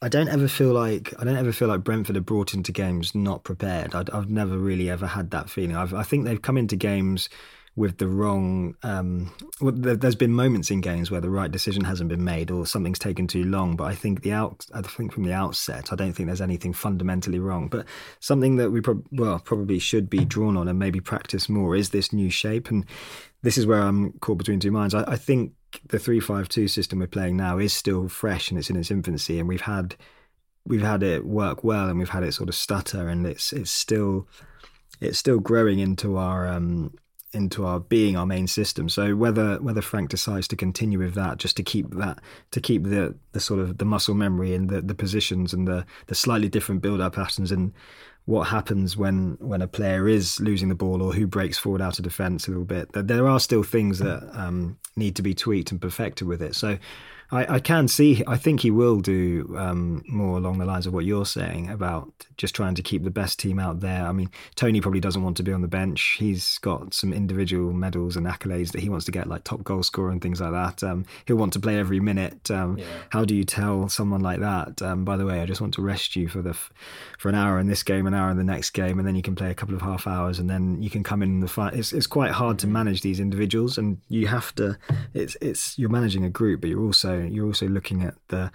I don't ever feel like I don't ever feel like Brentford are brought into games not prepared. I, have never really ever had that feeling. I've, i think they've come into games with the wrong. Um, well, there's been moments in games where the right decision hasn't been made or something's taken too long. But I think the out, I think from the outset, I don't think there's anything fundamentally wrong. But something that we prob- well probably should be drawn on and maybe practice more is this new shape. And this is where I'm caught between two minds. I, I think the three five two system we're playing now is still fresh and it's in its infancy, and we've had we've had it work well, and we've had it sort of stutter, and it's it's still it's still growing into our um, into our being our main system. So whether whether Frank decides to continue with that, just to keep that to keep the the sort of the muscle memory and the the positions and the the slightly different build up patterns and what happens when when a player is losing the ball or who breaks forward out of defence a little bit. There are still things that um, need to be tweaked and perfected with it. So I, I can see. I think he will do um, more along the lines of what you're saying about just trying to keep the best team out there. I mean, Toney probably doesn't want to be on the bench. He's got some individual medals and accolades that he wants to get, like top goal scorer and things like that. Um, he'll want to play every minute. Um, yeah. How do you tell someone like that? Um, by the way, I just want to rest you for the for an hour in this game, an hour in the next game, and then you can play a couple of half hours, and then you can come in the fight. It's it's quite hard to manage these individuals, and you have to. It's it's you're managing a group, but you're also you're also looking at the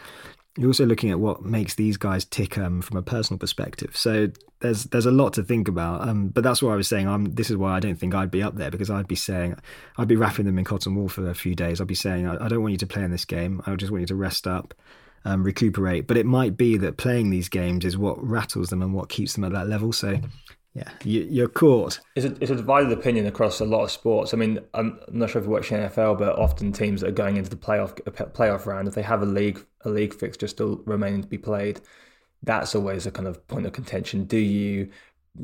you're also looking at what makes these guys tick um, from a personal perspective. So there's there's a lot to think about. Um, but that's what I was saying. I'm, this is why I don't think I'd be up there because I'd be saying I'd be wrapping them in cotton wool for a few days. I'd be saying I, I don't want you to play in this game. I just want you to rest up, um, recuperate. But it might be that playing these games is what rattles them and what keeps them at that level. So yeah, you, are caught. It's a, it's a divided opinion across a lot of sports. I mean, I'm not sure if you watch NFL, but often teams that are going into the playoff playoff round, if they have a league a league fixture still remaining to be played, that's always a kind of point of contention. Do you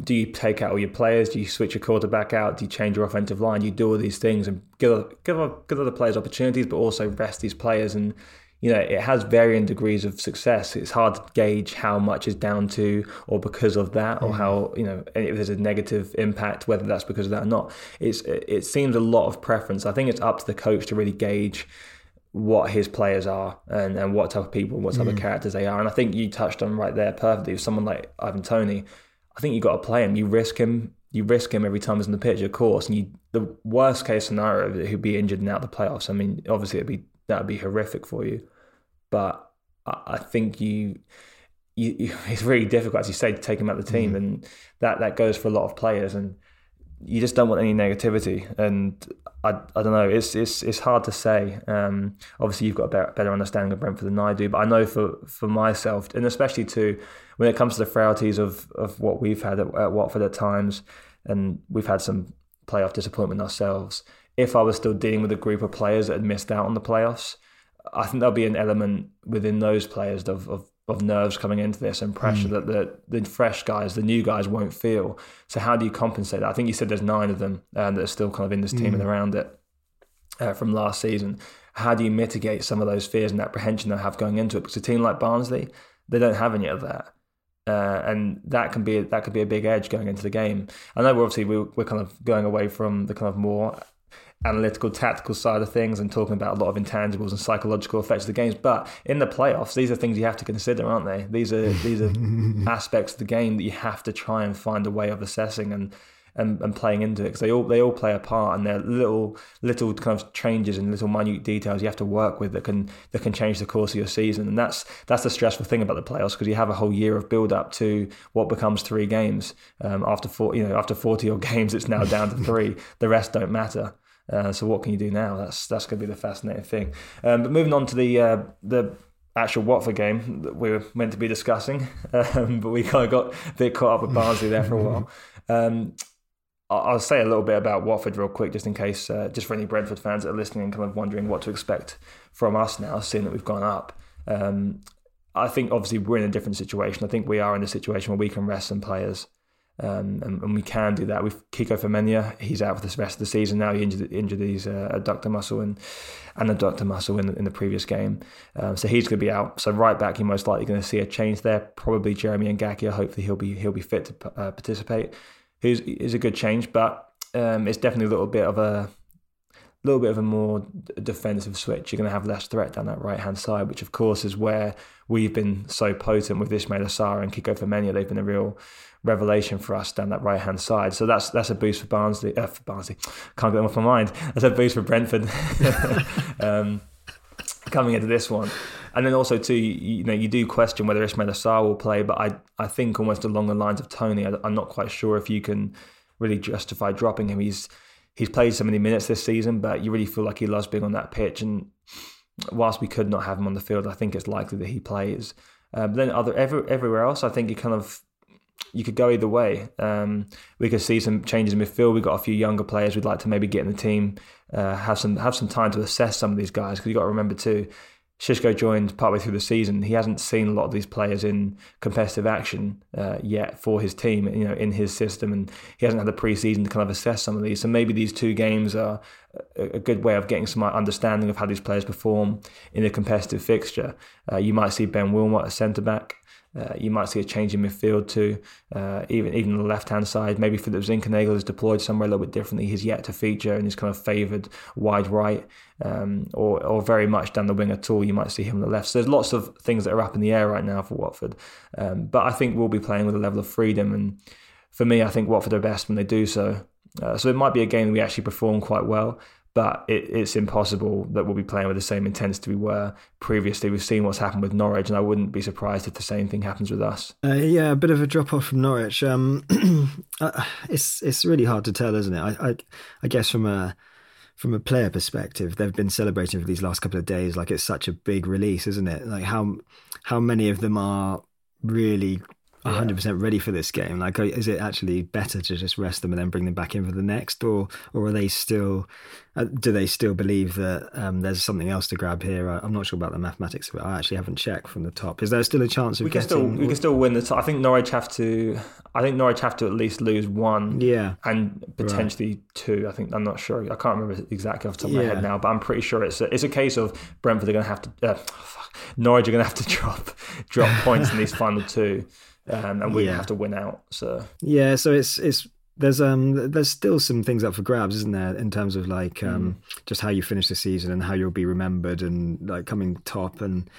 do you take out all your players? Do you switch your quarterback out? Do you change your offensive line? Do you do all these things and give give give other players opportunities, but also rest these players and you know, it has varying degrees of success. It's hard to gauge how much is down to or because of that, or how you know if there's a negative impact, whether that's because of that or not. It's it seems a lot of preference. I think it's up to the coach to really gauge what his players are and, and what type of people, what type mm. of characters they are. And I think you touched on right there perfectly. With someone like Ivan Toney, I think you got to play him. You risk him. You risk him every time he's in the pitch, of course. And you, the worst case scenario, he'd be injured and out of the playoffs. I mean, obviously, it'd be that would be horrific for you. But I, think you, you, you, it's really difficult, as you say, to take him out of the team, mm. and that that goes for a lot of players, and you just don't want any negativity. And I, I don't know, it's it's it's hard to say. Um, obviously, you've got a better, better understanding of Brentford than I do, but I know for for myself, and especially too when it comes to the frailties of of what we've had at, at Watford at times, and we've had some playoff disappointment ourselves. If I was still dealing with a group of players that had missed out on the playoffs, I think there'll be an element within those players of, of, of nerves coming into this and pressure mm. that the, the fresh guys, the new guys won't feel. So how do you compensate that? I think you said there's nine of them um, that are still kind of in this team mm. and around it uh, from last season. How do you mitigate some of those fears and apprehension they have going into it? Because a team like Barnsley, they don't have any of that. Uh, and that can be that could be a big edge going into the game. I know we're obviously we're, we're kind of going away from the kind of more analytical, tactical side of things and talking about a lot of intangibles and psychological effects of the games. But in the playoffs, these are things you have to consider, aren't they? These are these are aspects of the game that you have to try and find a way of assessing and and, and playing into it because they all they all play a part and they're little little kind of changes and little minute details you have to work with that can that can change the course of your season and that's that's the stressful thing about the playoffs because you have a whole year of build up to what becomes three games um, after four you know after 40 odd games it's now down to three the rest don't matter uh, so what can you do now? That's that's going to be the fascinating thing. Um, but moving on to the uh, the actual Watford game that we were meant to be discussing, um, but we kind of got a bit caught up with Barnsley there for a while. Um, I'll say a little bit about Watford real quick, just in case, uh, just for any Brentford fans that are listening and kind of wondering what to expect from us now, seeing that we've gone up. Um, I think obviously we're in a different situation. I think we are in a situation where we can rest some players. Um, and, and, we can do that with Kiko Femenia. He's out for the rest of the season now. He injured, injured his uh, adductor muscle and and adductor muscle in, in the previous game, um, so he's going to be out. So right back, you're most likely going to see a change there. Probably Jeremy Ngakia. Hopefully he'll be he'll be fit to uh, participate. Who's is a good change, but um, it's definitely a little bit of a little bit of a more defensive switch. You're going to have less threat down that right hand side, which of course is where we've been so potent with Ismaila Sarr and Kiko Femenia. They've been a real revelation for us down that right hand side. So that's that's a boost for Barnsley. Uh, for Barnsley, can't get them off my mind. That's a boost for Brentford um, coming into this one. And then also too, you, know, you do question whether Ismaila Sarr will play, but I I think almost along the lines of Toney, I, I'm not quite sure if you can really justify dropping him. He's he's played so many minutes this season, but you really feel like he loves being on that pitch. And whilst we could not have him on the field, I think it's likely that he plays. Uh, but then other every, everywhere else, I think you kind of you could go either way. Um, we could see some changes in midfield. We've got a few younger players we'd like to maybe get in the team, uh, have some have some time to assess some of these guys. Because you've got to remember too, Xisco joined partway through the season. He hasn't seen a lot of these players in competitive action uh, yet for his team, you know, in his system, and he hasn't had the preseason to kind of assess some of these. So maybe these two games are a good way of getting some understanding of how these players perform in a competitive fixture. Uh, you might see Ben Wilmot at centre back. Uh, you might see a change in midfield too, uh, even even on the left hand side. Maybe Philip Zinckernagel is deployed somewhere a little bit differently. He's yet to feature and is kind of favoured wide right, um, or or very much down the wing at all. You might see him on the left. So there's lots of things that are up in the air right now for Watford, um, but I think we'll be playing with a level of freedom. And for me, I think Watford are best when they do so. Uh, so it might be a game that we actually perform quite well but it, it's impossible that we'll be playing with the same intensity we were previously. We've seen what's happened with Norwich, and I wouldn't be surprised if the same thing happens with us. Uh, yeah, a bit of a drop off from Norwich. Um, uh, it's it's really hard to tell, isn't it? I, I, I guess from a from a player perspective, they've been celebrating for these last couple of days like it's such a big release, isn't it? Like how how many of them are really 100% ready for this game? Like, is it actually better to just rest them and then bring them back in for the next, or or are they still? Uh, do they still believe that um, there's something else to grab here? I, am not sure about the mathematics of it. I actually haven't checked from the top. Is there still a chance of we can getting, still we can still win the top? I think Norwich have to. I think Norwich have to at least lose one. Yeah, and potentially right. two. I think I'm not sure. I can't remember exactly off the top of my head now, but I'm pretty sure it's a, it's a case of Brentford are going to have to. Uh, Norwich are going to have to drop drop points in these final two um, and we yeah. have to win out. So yeah, so it's it's there's um there's still some things up for grabs, isn't there, in terms of like um mm. just how you finish the season and how you'll be remembered and like coming top and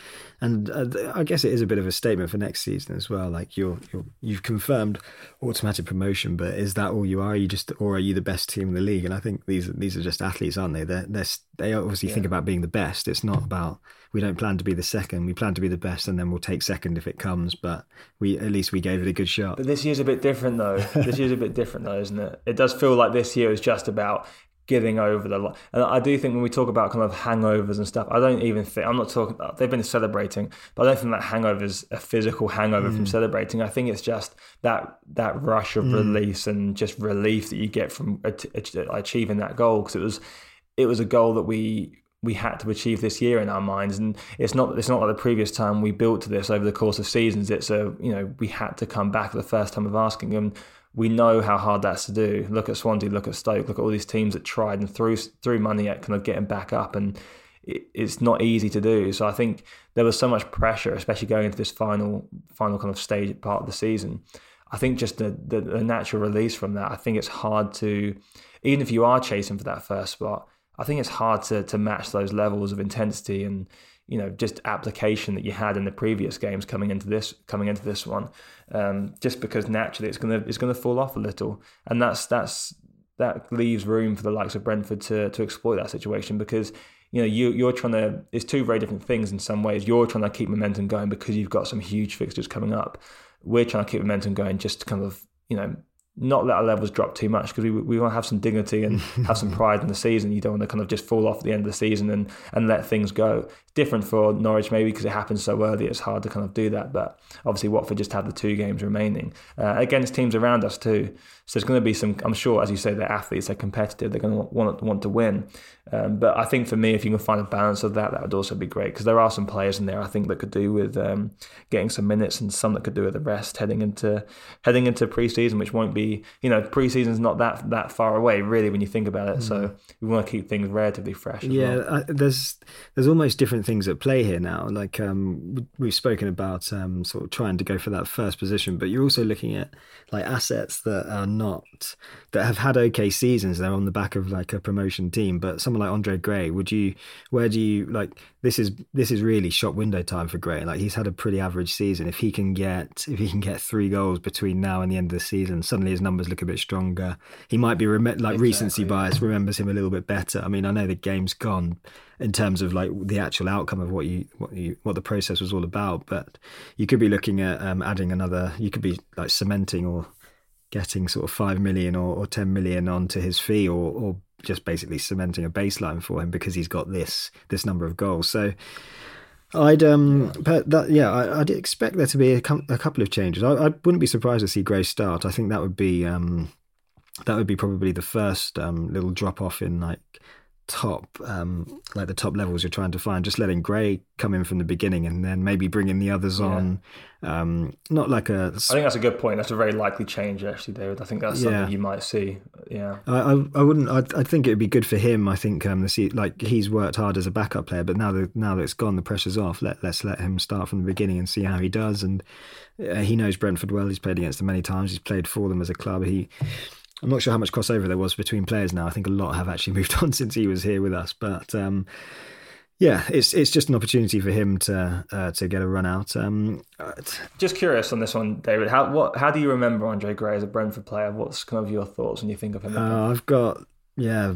and uh, I guess it is a bit of a statement for next season as well. Like you're you're you've confirmed automatic promotion, but is that all you are? are you just or are you the best team in the league? And I think these these are just athletes, aren't they? They're, they're they obviously yeah. think about being the best. It's not about we don't plan to be the second. We plan to be the best, and then we'll take second if it comes. But we at least we gave it a good shot. But this year's a bit different, though. this year's a bit different, though, isn't it? It does feel like this year is just about getting over the line. And I do think when we talk about kind of hangovers and stuff, I don't even think I'm not talking. About, they've been celebrating, but I don't think that hangover is a physical hangover mm. from celebrating. I think it's just that that rush of mm. release and just relief that you get from achieving that goal because it was it was a goal that we we had to achieve this year in our minds. And it's not it's not like the previous time we built to this over the course of seasons. It's a you know we had to come back the first time of asking and we know how hard that's to do. Look at Swansea, look at Stoke, look at all these teams that tried and threw threw money at kind of getting back up, and it, it's not easy to do. So I think there was so much pressure, especially going into this final final kind of stage part of the season. I think just the, the, the natural release from that. I think it's hard to, even if you are chasing for that first spot, I think it's hard to to match those levels of intensity and you know just application that you had in the previous games coming into this coming into this one um, just because naturally it's gonna it's gonna fall off a little. And that's that's that leaves room for the likes of Brentford to to exploit that situation because you know you you're trying to it's two very different things in some ways. You're trying to keep momentum going because you've got some huge fixtures coming up. We're trying to keep momentum going just to kind of you know not let our levels drop too much because we, we want to have some dignity and have some pride in the season. You don't want to kind of just fall off at the end of the season and, and let things go. It's different for Norwich maybe because it happens so early. It's hard to kind of do that. But obviously Watford just had the two games remaining uh, against teams around us too. So there's going to be some. I'm sure, as you say, they're athletes. They're competitive. They're going to want want to win. Um, but I think for me, if you can find a balance of that, that would also be great because there are some players in there I think that could do with um, getting some minutes and some that could do with the rest heading into heading into preseason, which won't be you know preseason's not that that far away really when you think about it. Mm. So we want to keep things relatively fresh. Yeah, well. I, there's there's almost different things at play here now. Like um, we've spoken about um, sort of trying to go for that first position, but you're also looking at like assets that are not that have had okay seasons. They're on the back of like a promotion team, but someone like Andre Gray, would you? Where do you like? This is this is really shop window time for Gray. Like he's had a pretty average season. If he can get if he can get three goals between now and the end of the season, suddenly his numbers look a bit stronger. He might be rem- like exactly. recency bias remembers him a little bit better. I mean, I know the game's gone in terms of like the actual outcome of what you what you what the process was all about, but you could be looking at um, adding another. You could be like cementing or getting sort of five million or, or ten million onto his fee, or, or just basically cementing a baseline for him because he's got this this number of goals. So. I'd um, but that yeah, I, would expect there to be a, com- a couple of changes. I, I, wouldn't be surprised to see Gray start. I think that would be um, that would be probably the first um, little drop off in like top um, like the top levels you're trying to find just letting gray come in from the beginning and then maybe bringing the others yeah. on. Um, not like a i think that's a good point. That's a very likely change actually david. I think that's something you might see. Yeah. I i, I wouldn't I, I think it would be good for him i think um the like he's worked hard as a backup player but now that now that it's gone the pressure's off. Let, let's let him start from the beginning and see how he does. And uh, he knows brentford well. He's played against them many times. He's played for them as a club. He I'm not sure how much crossover there was between players now. I think a lot have actually moved on since he was here with us. But um, yeah, it's it's just an opportunity for him to uh, to get a run out. Um, just curious on this one, David. How what how do you remember Andre Gray as a Brentford player? What's kind of your thoughts when you think of him? Uh, I've got yeah.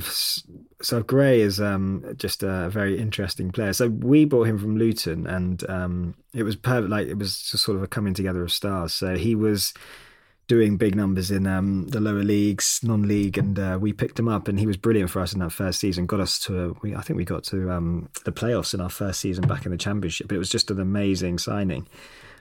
So Gray is um, just a very interesting player. So we bought him from Luton, and um, it was perfect. Like it was just sort of a coming together of stars. So he was doing big numbers in um, the lower leagues, non-league, and uh, we picked him up, and he was brilliant for us in that first season. Got us to, we, I think we got to um, the playoffs in our first season back in the championship. It was just an amazing signing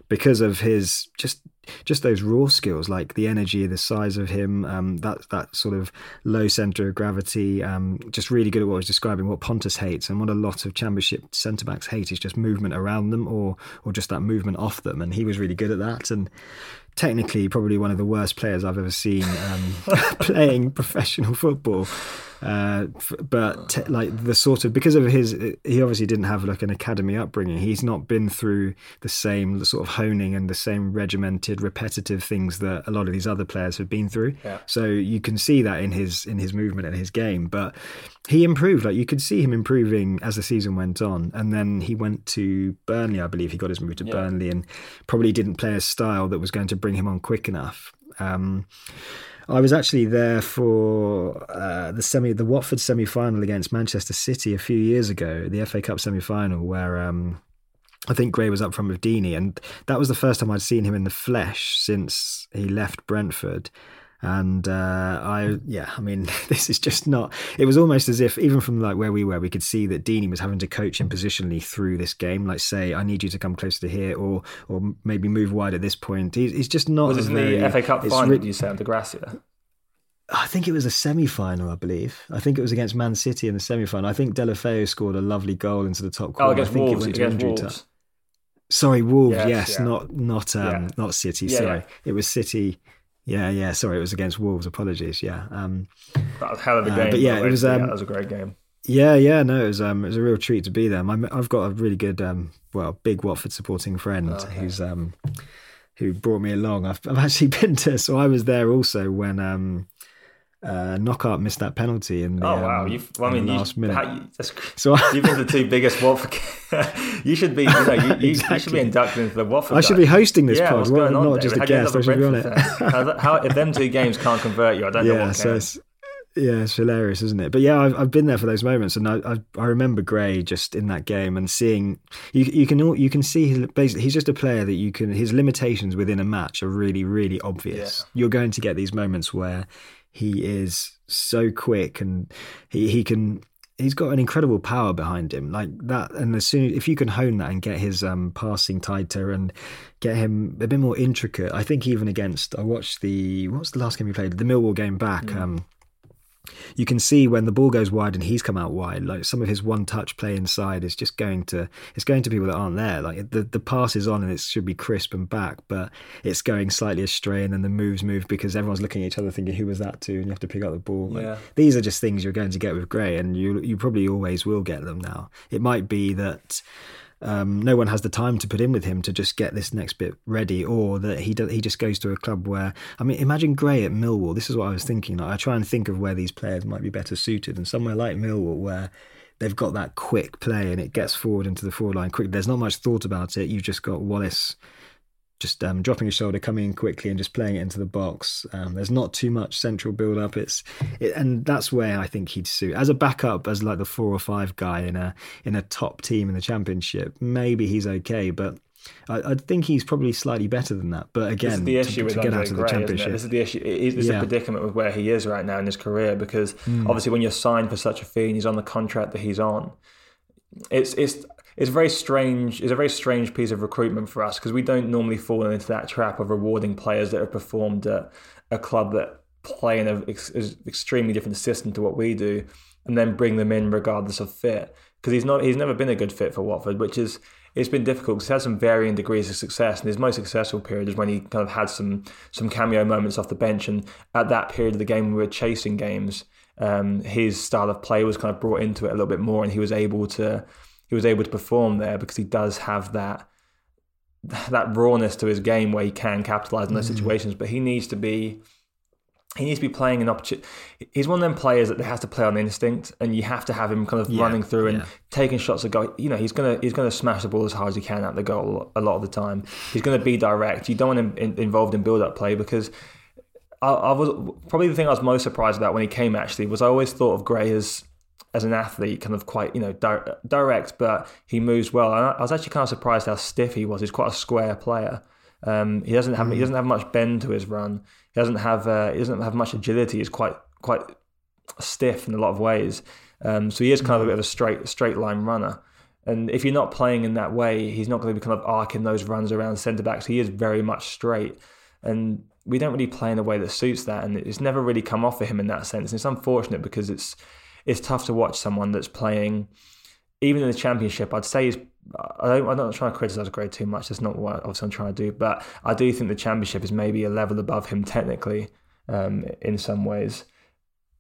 because of his just just those raw skills, like the energy, the size of him, um, that that sort of low center of gravity, um, just really good at what I was describing. What Pontus hates and what a lot of Championship centre backs hate is just movement around them or or just that movement off them, and he was really good at that. And technically probably one of the worst players I've ever seen um, playing professional football. Uh, but te- like the sort of because of his, he obviously didn't have like an academy upbringing. He's not been through the same the sort of honing and the same regimented, repetitive things that a lot of these other players have been through. Yeah. So you can see that in his in his movement and his game. But he improved. Like you could see him improving as the season went on. And then he went to Burnley, I believe. He got his move to yeah. Burnley and probably didn't play a style that was going to bring him on quick enough. Um, I was actually there for uh, the semi, the Watford semi final against Manchester City a few years ago, the FA Cup semi final, where um, I think Gray was up front with Deeney, and that was the first time I'd seen him in the flesh since he left Brentford. And uh, I, yeah, I mean, this is just not. It was almost as if, even from like where we were, we could see that Deeney was having to coach him positionally through this game. Like, say, I need you to come closer to here, or or maybe move wide at this point. He's, he's just not. Was this the FA Cup final? Re- you say under Gracia? I think it was a semi final, I believe. I think it was against Man City in the semi final. I think Deulofeu scored a lovely goal into the top corner. Oh, against I think Wolves. against Wolves. Sorry, Wolves. Yes, Yes, yeah. not not um, Yeah. not City. Yeah, sorry, it was City. Yeah, yeah. Sorry, it was against Wolves. Apologies. Yeah, um, That was hell of a Uh, game. but yeah, it was, um, that was a great game. yeah, yeah. No, it was um, it was a real treat to be there. My, I've got a really good, um, well, big Watford supporting friend who's um, who brought me along. I've, I've actually been to, so I was there also when um, uh, Knockaert missed that penalty in the, Oh wow! um, You've, well, I mean, you, last minute. how- that's, So you've been the two biggest Watford. you should be, you know, you, you, you should be inducted into the Watford. I should be hosting this yeah, pod, what's well, going on not just a How guest. I should be on it. up a Brentford fan? How, how, if them two games can't convert you, I don't know yeah, what so can. it's, yeah, it's hilarious, isn't it? But yeah, I've, I've been there for those moments, and I, I I remember Gray just in that game and seeing you you can all- you can see his, basically he's just a player that you can his limitations within a match are really really obvious. You're going to get these moments where he is so quick and he he can. He's got an incredible power behind him, like that. And as soon as if you can hone that and get his um, passing tighter and get him a bit more intricate, I think even against I watched the what's the last game he played, the Millwall game back. Um, you can see when the ball goes wide and he's come out wide, like some of his one touch play inside is just going to it's going to people that aren't there. Like the, the pass is on and it should be crisp and back, but it's going slightly astray and then the moves move because everyone's looking at each other thinking who was that to and you have to pick up the ball. Like, Yeah. these are just things you're going to get with Gray and you you probably always will get them now. It might be that um, no one has the time to put in with him to just get this next bit ready, or that he do, he just goes to a club where I mean, imagine Gray at Millwall. This is what I was thinking. Like, I try and think of where these players might be better suited, and somewhere like Millwall where they've got that quick play and it gets forward into the forward line quick. There's not much thought about it. You've just got Wallace just um, dropping his shoulder, coming in quickly, and just playing it into the box. Um, there's not too much central build up. It's it, and that's where I think he'd suit as a backup, as like the four or five guy in a in a top team in the championship. Maybe he's okay, but I, I think he's probably slightly better than that. But This again, is the issue to, with to get Andre out of the Gray, isn't championship, This is the issue. It is Yeah. a predicament with where he is right now in his career because obviously when you're signed for such a fee and he's on the contract that he's on, it's it's it's very strange. It's a very strange piece of recruitment for us because we don't normally fall into that trap of rewarding players that have performed at a club that play in an ex- extremely different system to what we do, and then bring them in regardless of fit. Because he's not, he's never been a good fit for Watford, which is it's been difficult because he's had some varying degrees of success. And his most successful period is when he kind of had some some cameo moments off the bench, and at that period of the game, we were chasing games. Um, his style of play was kind of brought into it a little bit more, and he was able to he was able to perform there because he does have that that rawness to his game where he can capitalize on those Mm. situations. But he needs to be he needs to be playing an opportunity. He's one of them players that has to play on instinct, and you have to have him kind of Yeah, running through and yeah. taking shots at goal. You know, he's gonna he's gonna smash the ball as hard as he can at the goal a lot, a lot of the time. He's gonna be direct. You don't want him in, involved in build up play because I, I was probably the thing I was most surprised about when he came. Actually, was I always thought of Gray as as an athlete, kind of quite you know di- direct, but he moves well. And I, was actually kind of surprised how stiff he was. He's quite a square player. Um, he doesn't have he doesn't have much bend to his run. He doesn't have uh, he doesn't have much agility. He's quite quite stiff in a lot of ways. Um, so he is kind of a bit of a straight straight line runner. And if you're not playing in that way, he's not going to be kind of arcing those runs around centre backs. He is very much straight, and we don't really play in a way that suits that. And it's never really come off for him in that sense. And it's unfortunate because it's it's tough to watch someone that's playing even in the championship, I'd say is I I'm not trying to criticize Gray too much. That's not what obviously I'm trying to do. But I do think the championship is maybe a level above him technically um, in some ways.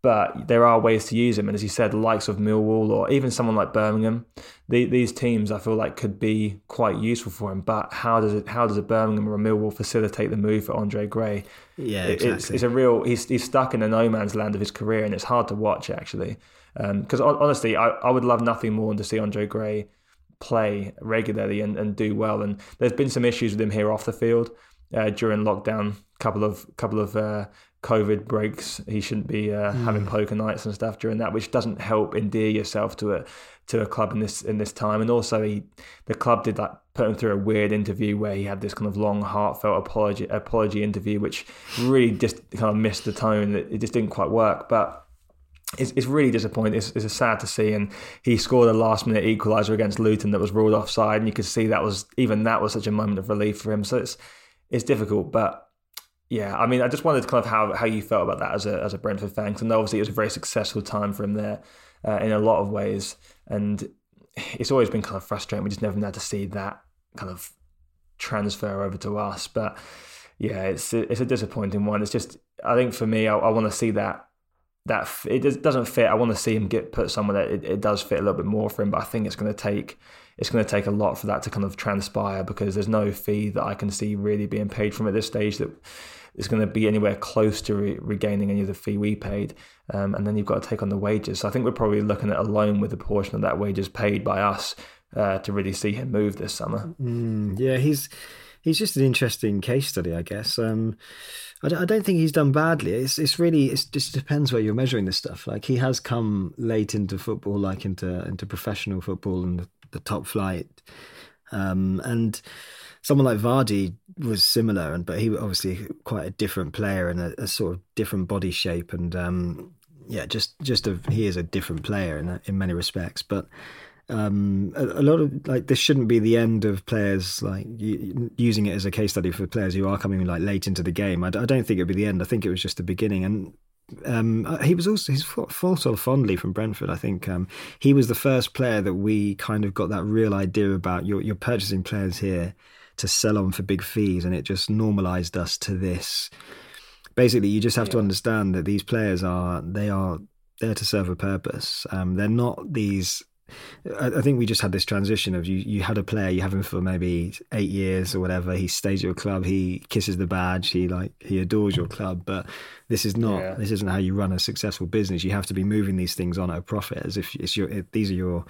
But there are ways to use him, and as you said, the likes of Millwall or even someone like Birmingham, the, these teams I feel like could be quite useful for him. But how does it? How does a Birmingham or a Millwall facilitate the move for Andre Gray? yeah, exactly. It's, it's a real. He's he's stuck in the no man's land of his career, and it's hard to watch actually. Because honestly, I, I would love nothing more than to see Andre Gray play regularly and, and do well. And there's been some issues with him here off the field uh, during lockdown. Couple of couple of uh, COVID breaks. He shouldn't be uh, having poker nights and stuff during that, which doesn't help endear yourself to a to a club in this in this time. And also, he the club did like put him through a weird interview where he had this kind of long, heartfelt apology apology interview, which really just kind of missed the tone. It, it just didn't quite work, but it's, it's really disappointing. It's, it's sad to see. And he scored a last minute equaliser against Luton that was ruled offside. And you could see that was even that was such a moment of relief for him. So it's it's difficult. But yeah, I mean, I just wondered kind of how, how you felt about that as a as a Brentford fan. Because obviously it was a very successful time for him there uh, in a lot of ways, and it's always been kind of frustrating. We just never had to see that kind of transfer over to us. But yeah, it's it's a disappointing one. It's just I think for me, I, I want to see that that it doesn't fit. I want to see him get put somewhere that it, it does fit a little bit more for him. But I think it's going to take it's going to take a lot for that to kind of transpire because there's no fee that I can see really being paid from at this stage that is going to be anywhere close to re- regaining any of the fee we paid. Um, and then you've got to take on the wages. So I think we're probably looking at a loan with a portion of that wages paid by us uh, to really see him move this summer. Mm, yeah, he's he's just an interesting case study, I guess. Um, I, don't, I don't think he's done badly. It's it's really it just depends where you're measuring this stuff. Like he has come late into football, like into into professional football and the, the top flight, um, and someone like Vardy was similar, and but he was obviously quite a different player and a, a sort of different body shape, and um, yeah, just just a, he is a different player in in many respects, but. Um, a, a, lot of like this shouldn't be the end of players like using it as a case study for players who are coming like late into the game. I, I don't think it'd be the end. I think it was just the beginning. And um, uh, he was also he's thought of fondly from Brentford. I think um, he was the first player that we kind of got that real idea about. You're, you're purchasing players here to sell on for big fees, and it just normalized us to this. Basically, you just have yeah. to understand that these players are they are there to serve a purpose. Um, they're not these. I, think we just had this transition of you. You had a player, you have him for maybe eight years or whatever. He stays at your club. He kisses the badge. He like he adores your club. But this is not. Yeah. This isn't how you run a successful business. You have to be moving these things on at a profit as if it's your. These are your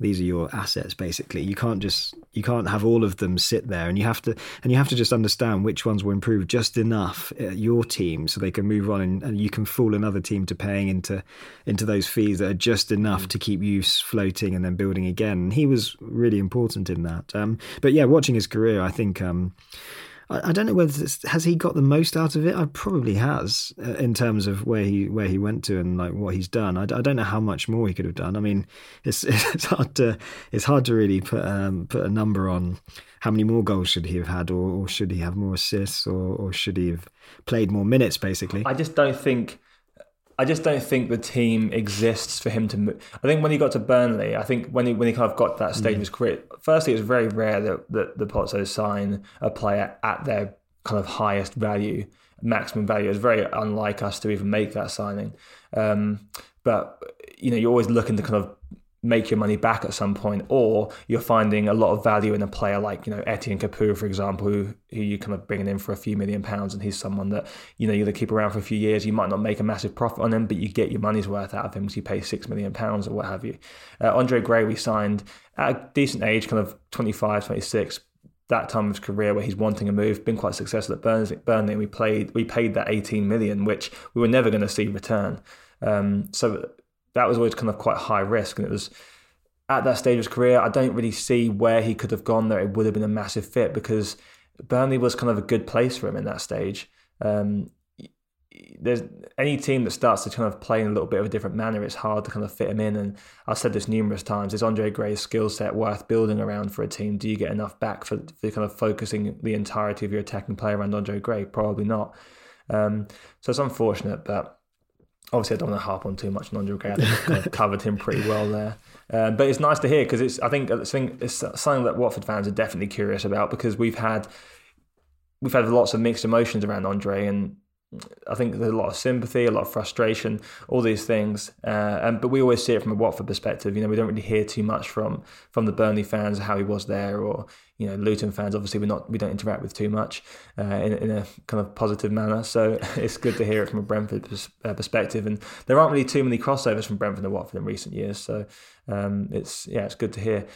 these are your assets basically. You can't just you can't have all of them sit there and you have to and you have to just understand which ones will improve just enough at your team so they can move on and, and you can fool another team to paying into into those fees that are just enough mm. to keep you floating and then building again. And he was really important in that. Um, but yeah watching his career i think um, I, I don't know whether has he got the most out of it. I probably has uh, in terms of where he where he went to and like what he's done. I, I don't know how much more he could have done. I mean, it's it's hard to it's hard to really put um, put a number on how many more goals should he have had, or, or should he have more assists, or, or should he have played more minutes? Basically, I just don't think I just don't think the team exists for him to move. I think when he got to Burnley, I think when he when he kind of got to that stage mm. of his career, firstly, it's very rare that, that the Pozzo sign a player at their kind of highest value, maximum value. It's very unlike us to even make that signing. Um, but you know, you're always looking to kind of make your money back at some point, or you're finding a lot of value in a player like you know Etienne Capoue, for example, who who you kind of bringing in for a few million pounds, and he's someone that you know you're going to keep around for a few years. You might not make a massive profit on him, but you get your money's worth out of him because you pay six million pounds or what have you. Uh, Andre Gray, we signed at a decent age, kind of 25, 26 that time of his career where he's wanting a move, been quite successful at Burnley. Burnley we played, we paid that 18 million, which we were never going to see return. Um, so that was always kind of quite high risk. And it was at that stage of his career, I don't really see where he could have gone there. It would have been a massive fit because Burnley was kind of a good place for him in that stage. Um, there's any team that starts to kind of play in a little bit of a different manner, it's hard to kind of fit him in. And I've said this numerous times: is Andre Gray's skill set worth building around for a team? Do you get enough back for, for kind of focusing the entirety of your attacking play around Andre Gray? Probably not. Um, so it's unfortunate, but obviously I don't want to harp on too much on Andre Gray. I think I've kind of covered him pretty well there. Uh, but it's nice to hear because it's I think it's, it's something that Watford fans are definitely curious about because we've had we've had lots of mixed emotions around Andre and I think there's a lot of sympathy, a lot of frustration, all these things. Uh, and but we always see it from a Watford perspective. You know, we don't really hear too much from from the Burnley fans how he was there, or you know, Luton fans. Obviously, we're not we don't interact with too much uh, in in a kind of positive manner. So it's good to hear it from a Brentford pers- uh, perspective. And there aren't really too many crossovers from Brentford and Watford in recent years. So um, it's yeah, it's good to hear.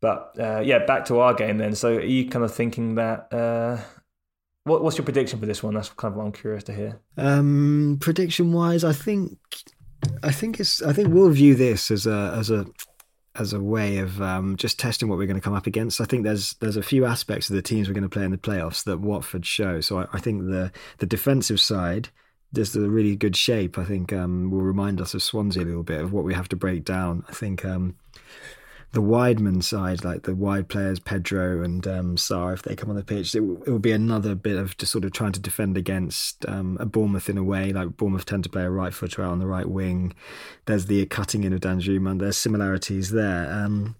But uh, yeah, back to our game then. So are you kind of thinking that? What, what's your prediction for this one? That's kind of what I'm curious to hear. Um, prediction wise, I think, I think it's, I think we'll view this as a as a as a way of um, just testing what we're going to come up against. I think there's there's a few aspects of the teams we're going to play in the playoffs that Watford show. So I, I think the the defensive side there's a really good shape. I think um, will remind us of Swansea a little bit of what we have to break down. I think um, the wideman side, like the wide players, Pedro and um, Sarr, if they come on the pitch, it, w- it will be another bit of just sort of trying to defend against um, a Bournemouth in a way. Like Bournemouth tend to play a right footer out on the right wing. There's the cutting in of Danjuma. There's similarities there. Um,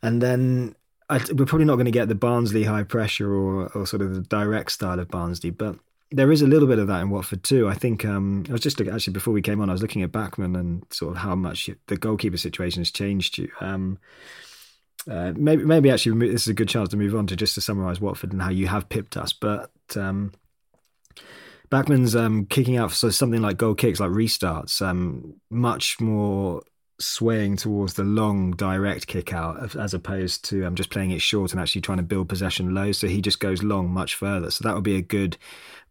and then I, we're probably not going to get the Barnsley high pressure or, or sort of the direct style of Barnsley, but there is a little bit of that in Watford too. I think um, I was just actually before we came on, I was looking at Bachmann and sort of how much the goalkeeper situation has changed you. Um, uh, maybe, maybe actually this is a good chance to move on to just to summarise Watford and how you have pipped us. But um, Bachmann's um, kicking out so something like goal kicks, like restarts, um, much more swaying towards the long direct kick out as opposed to um, just playing it short and actually trying to build possession low. So he just goes long much further. So that would be a good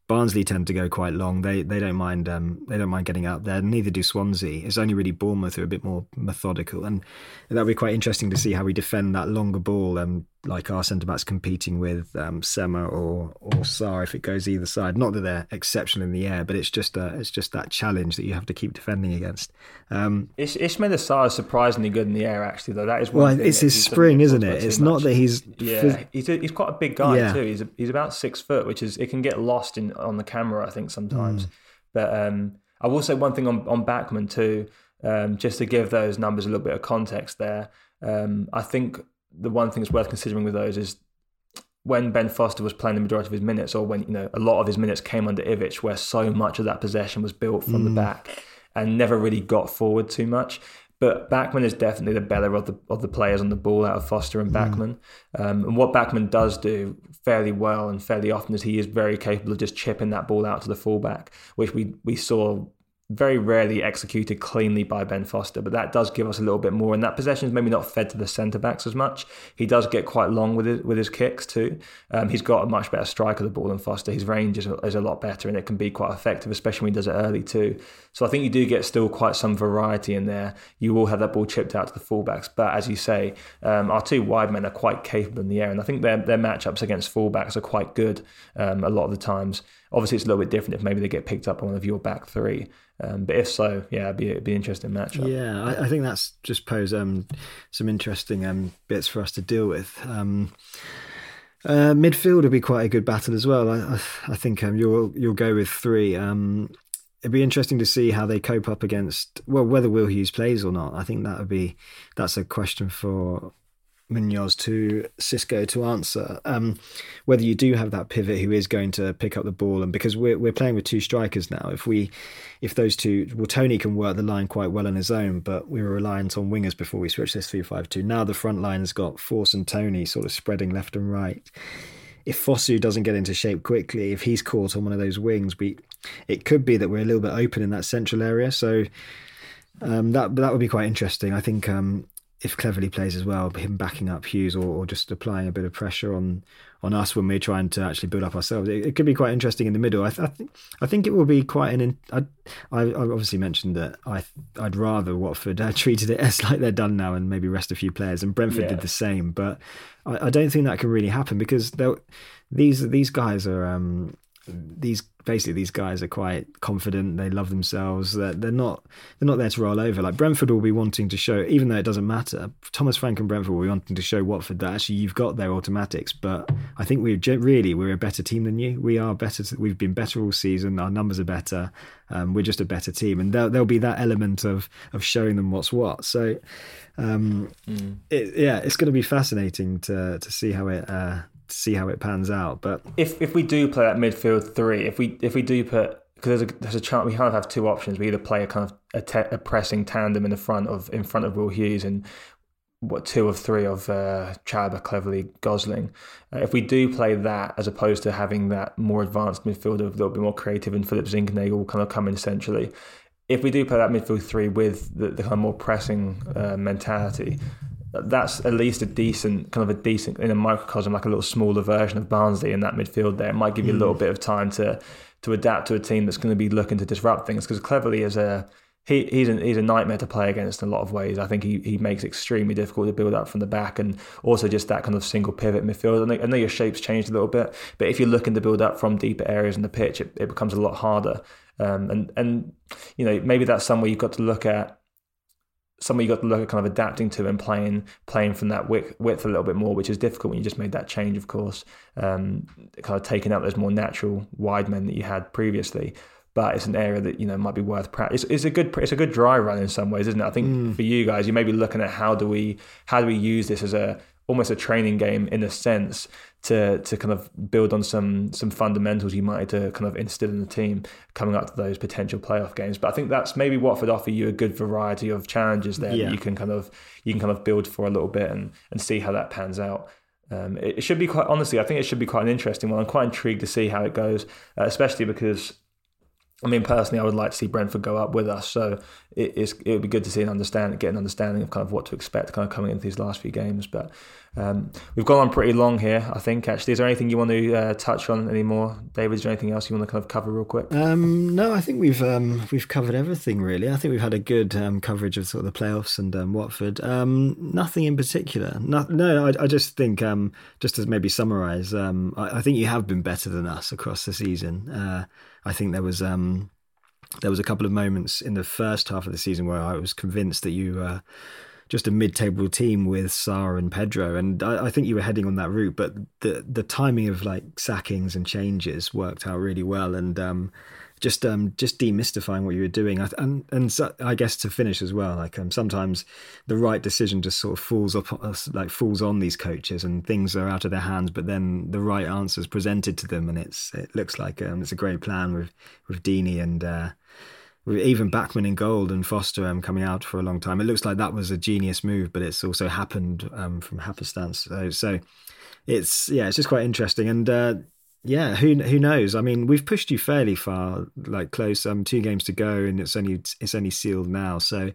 Barnsley tend to go quite long. They they don't mind um, they don't mind getting out there. Neither do Swansea. It's only really Bournemouth who are a bit more methodical, and that'll be quite interesting to see how we defend that longer ball. Um, like our centre backs competing with um, Sema or or Sarr if it goes either side. Not that they're exceptional in the air, but it's just a, it's just that challenge that you have to keep defending against. Um, Ish- Ismaila Sarr is surprisingly good in the air. Actually, though that is well, it's his spring, isn't it? It's not that he's yeah. He's a, he's quite a big guy yeah. too. He's a, he's about six foot, which is it can get lost in on the camera. I think sometimes, mm. but um, I will say one thing on on Bachmann too. Um, just to give those numbers a little bit of context there, um, I think the one thing that's worth considering with those is when Ben Foster was playing the majority of his minutes, or when you know a lot of his minutes came under Ivic, where so much of that possession was built from mm. the back and never really got forward too much. But Bachmann is definitely the better of the of the players on the ball out of Foster and Bachmann. Mm. Um, and what Bachmann does do fairly well and fairly often is he is very capable of just chipping that ball out to the fullback, which we we saw very rarely executed cleanly by Ben Foster, but that does give us a little bit more. And that possession is maybe not fed to the centre backs as much. He does get quite long with his, with his kicks too. Um, he's got a much better strike of the ball than Foster. His range is, is a lot better and it can be quite effective, especially when he does it early too. So I think you do get still quite some variety in there. You will have that ball chipped out to the fullbacks, but as you say, um, our two wide men are quite capable in the air, and I think their their matchups against fullbacks are quite good um, a lot of the times. Obviously, it's a little bit different if maybe they get picked up on one of your back three. Um, but if so, yeah, it'd be, it'd be an interesting matchup. Yeah, I, I think that's just pose um, some interesting um, bits for us to deal with. Um, uh, midfield would be quite a good battle as well. I, I think um, you'll you'll go with three. Um, it'd be interesting to see how they cope up against well whether Will Hughes plays or not. I think that would be that's a question for Munoz to Xisco to answer. Um, whether you do have that pivot who is going to pick up the ball, and because we're we're playing with two strikers now, if we if those two, well, Toney can work the line quite well on his own, but we were reliant on wingers before we switched this three five two. Now the front line has got Forss and Toney sort of spreading left and right. If Fosu doesn't get into shape quickly, if he's caught on one of those wings, we it could be that we're a little bit open in that central area. So um, that that would be quite interesting. I think um, if Cleverley plays as well, him backing up Hughes or, or, just applying a bit of pressure on on us when we're trying to actually build up ourselves, it, it could be quite interesting in the middle. I, th- I, think I think it will be quite an. I, I obviously mentioned that I I'd rather Watford uh, treated it as like they're done now and maybe rest a few players, and Brentford yeah. did the same. But I, I, don't think that can really happen because these these guys are. Um, these basically these guys are quite confident. They love themselves. They're, they're not they're not there to roll over. Like Brentford will be wanting to show, even though it doesn't matter. Thomas Frank and Brentford will be wanting to show Watford that actually you've got their automatics. But I think we really we're a better team than you. We are better. We've been better all season. Our numbers are better. Um, we're just a better team, and there, will be that element of of showing them what's what. So. Um, mm. it, yeah, it's going to be fascinating to to see how it uh, see how it pans out. But if if we do play that midfield three, if we if we do put because there's a there's a chance we kind of have two options. We either play a kind of a, te- a pressing tandem in the front of in front of Will Hughes and what two of three of uh, Chalobah, Cleverley, Gosling. Uh, if we do play that, as opposed to having that more advanced midfielder, little bit more creative, and Philip Zinckernagel kind of come in centrally. If we do play that midfield three with the, the kind of more pressing uh, mentality, that's at least a decent kind of a decent in a microcosm like a little smaller version of Barnsley in that midfield there. It might give you a little mm. bit of time to to adapt to a team that's going to be looking to disrupt things because Cleverley is a he, he's a, he's a nightmare to play against in a lot of ways. I think he, he makes it extremely difficult to build up from the back and also just that kind of single pivot midfield. I know, I know your shape's changed a little bit, but if you're looking to build up from deeper areas in the pitch, it, it becomes a lot harder. Um, and and you know maybe that's somewhere you've got to look at something you got to look at kind of adapting to and playing playing from that width, width a little bit more, which is difficult when you just made that change, of course. Um, kind of taking out those more natural wide men that you had previously. But it's an area that you know might be worth practice. It's, it's, a good it's a good dry run in some ways, isn't it? I think mm. for you guys, you may be looking at how do we how do we use this as a almost a training game in a sense to to kind of build on some some fundamentals you might to kind of instill in the team coming up to those potential playoff games. But I think that's maybe Watford offer you a good variety of challenges there yeah. that you can kind of you can kind of build for a little bit and and see how that pans out. Um, it, it, should be quite honestly, I think it should be quite an interesting one. I'm quite intrigued to see how it goes, uh, especially because I mean, personally, I would like to see Brentford go up with us. So it it would be good to see and understand, get an understanding of kind of what to expect, kind of coming into these last few games. But um, we've gone on pretty long here, I think. Actually, is there anything you want to uh, touch on anymore, David? Is there anything else you want to kind of cover real quick? Um, no, I think we've um, we've covered everything really. I think we've had a good um, coverage of sort of the playoffs and um, Watford. Um, nothing in particular. No, no I, I, just think just to maybe summarise, I, I, think you have been better than us across the season. Uh, I think there was um, there was a couple of moments in the first half of the season where I was convinced that you were just a mid-table team with Sarr and Pedro, and I, I, think you were heading on that route. But the the timing of like sackings and changes worked out really well, and um, just um just demystifying what you were doing. And and so, I guess to finish as well like um, sometimes the right decision just sort of falls up like falls on these coaches and things are out of their hands but then the right answer is presented to them and it's it looks like um, it's a great plan with with Deeney and uh, with even Bachmann in gold and Foster um, coming out for a long time. It looks like that was a genius move but it's also happened um, from happenstance so, so it's yeah it's just quite interesting. And uh, yeah, who who knows? I mean, we've pushed you fairly far, like close. Um, two games to go, and it's only it's only sealed now. So,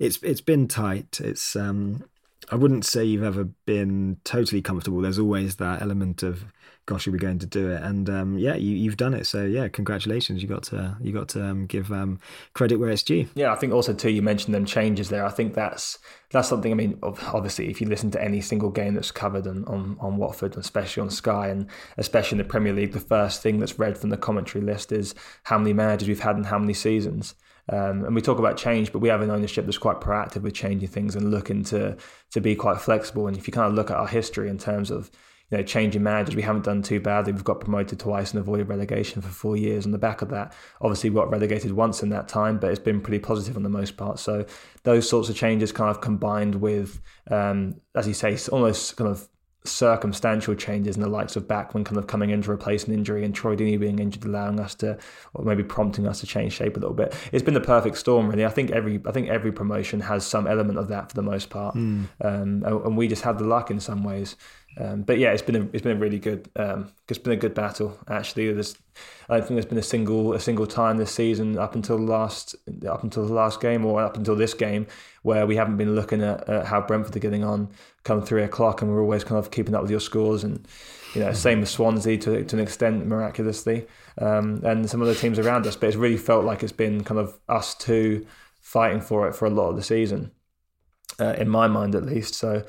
it's it's been tight. It's um, I wouldn't say you've ever been totally comfortable. There's always that element of gosh, are we going to do it? And um, yeah, you, have done it. So yeah, congratulations. You got to you got to um, give um, credit where it's due. Yeah, I think also too you mentioned them changes there. I think that's that's something. I mean, obviously, if you listen to any single game that's covered on on, on Watford, especially on Sky, and especially in the Premier League, the first thing that's read from the commentary list is how many managers we've had and how many seasons. Um, and we talk about change, but we have an ownership that's quite proactive with changing things and looking to to be quite flexible. And if you kind of look at our history in terms of you know, changing managers, we haven't done too badly. We've got promoted twice and avoided relegation for four years on the back of that. Obviously, we got relegated once in that time, but it's been pretty positive on the most part. So those sorts of changes kind of combined with, um, as you say, almost kind of circumstantial changes in the likes of Bachmann kind of coming in to replace an injury and Troy Deeney being injured, allowing us to, or maybe prompting us to change shape a little bit. It's been the perfect storm, really. I think every I think every promotion has some element of that for the most part, mm. um, and we just had the luck in some ways. Um, but yeah, it's been a, it's been a really good um, it's been a good battle actually. There's I don't think there's been a single a single time this season up until the last up until the last game or up until this game where we haven't been looking at, at how Brentford are getting on come three o'clock and we're always kind of keeping up with your scores and you know same with Swansea to to an extent miraculously um, and some other teams around us. But it's really felt like it's been kind of us two fighting for it for a lot of the season, uh, in my mind at least. So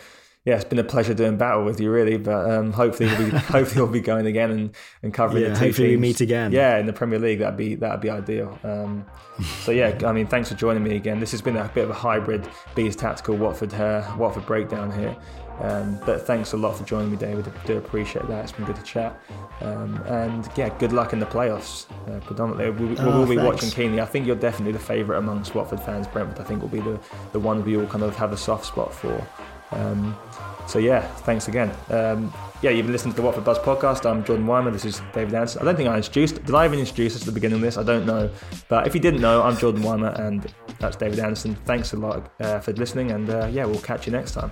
yeah, it's been a pleasure doing battle with you, really. But um, hopefully, we'll be, hopefully we'll be going again and, and covering yeah, the two hopefully teams. we meet again. Yeah, in the Premier League, that'd be that'd be ideal. Um, so yeah, I mean, thanks for joining me again. This has been a bit of a hybrid Bees Tactical Watford uh, Watford breakdown here. Um, but thanks a lot for joining me, David. I do appreciate that. It's been good to chat. Um, and yeah, good luck in the playoffs. Uh, predominantly, we, we oh, will be watching keenly. I think you're definitely the favourite amongst Watford fans. Brentford, I think, will be the the one we all kind of have a soft spot for. Um, so yeah, thanks again. Um, yeah, you've been listening to the Watford Buzz podcast. I'm Jordan Weimer. This is David Anderson. I don't think I introduced. Did I even introduce us at the beginning of this? I don't know. But if you didn't know, I'm Jordan Weimer, and that's David Anderson. Thanks a lot uh, for listening, and uh, yeah, we'll catch you next time.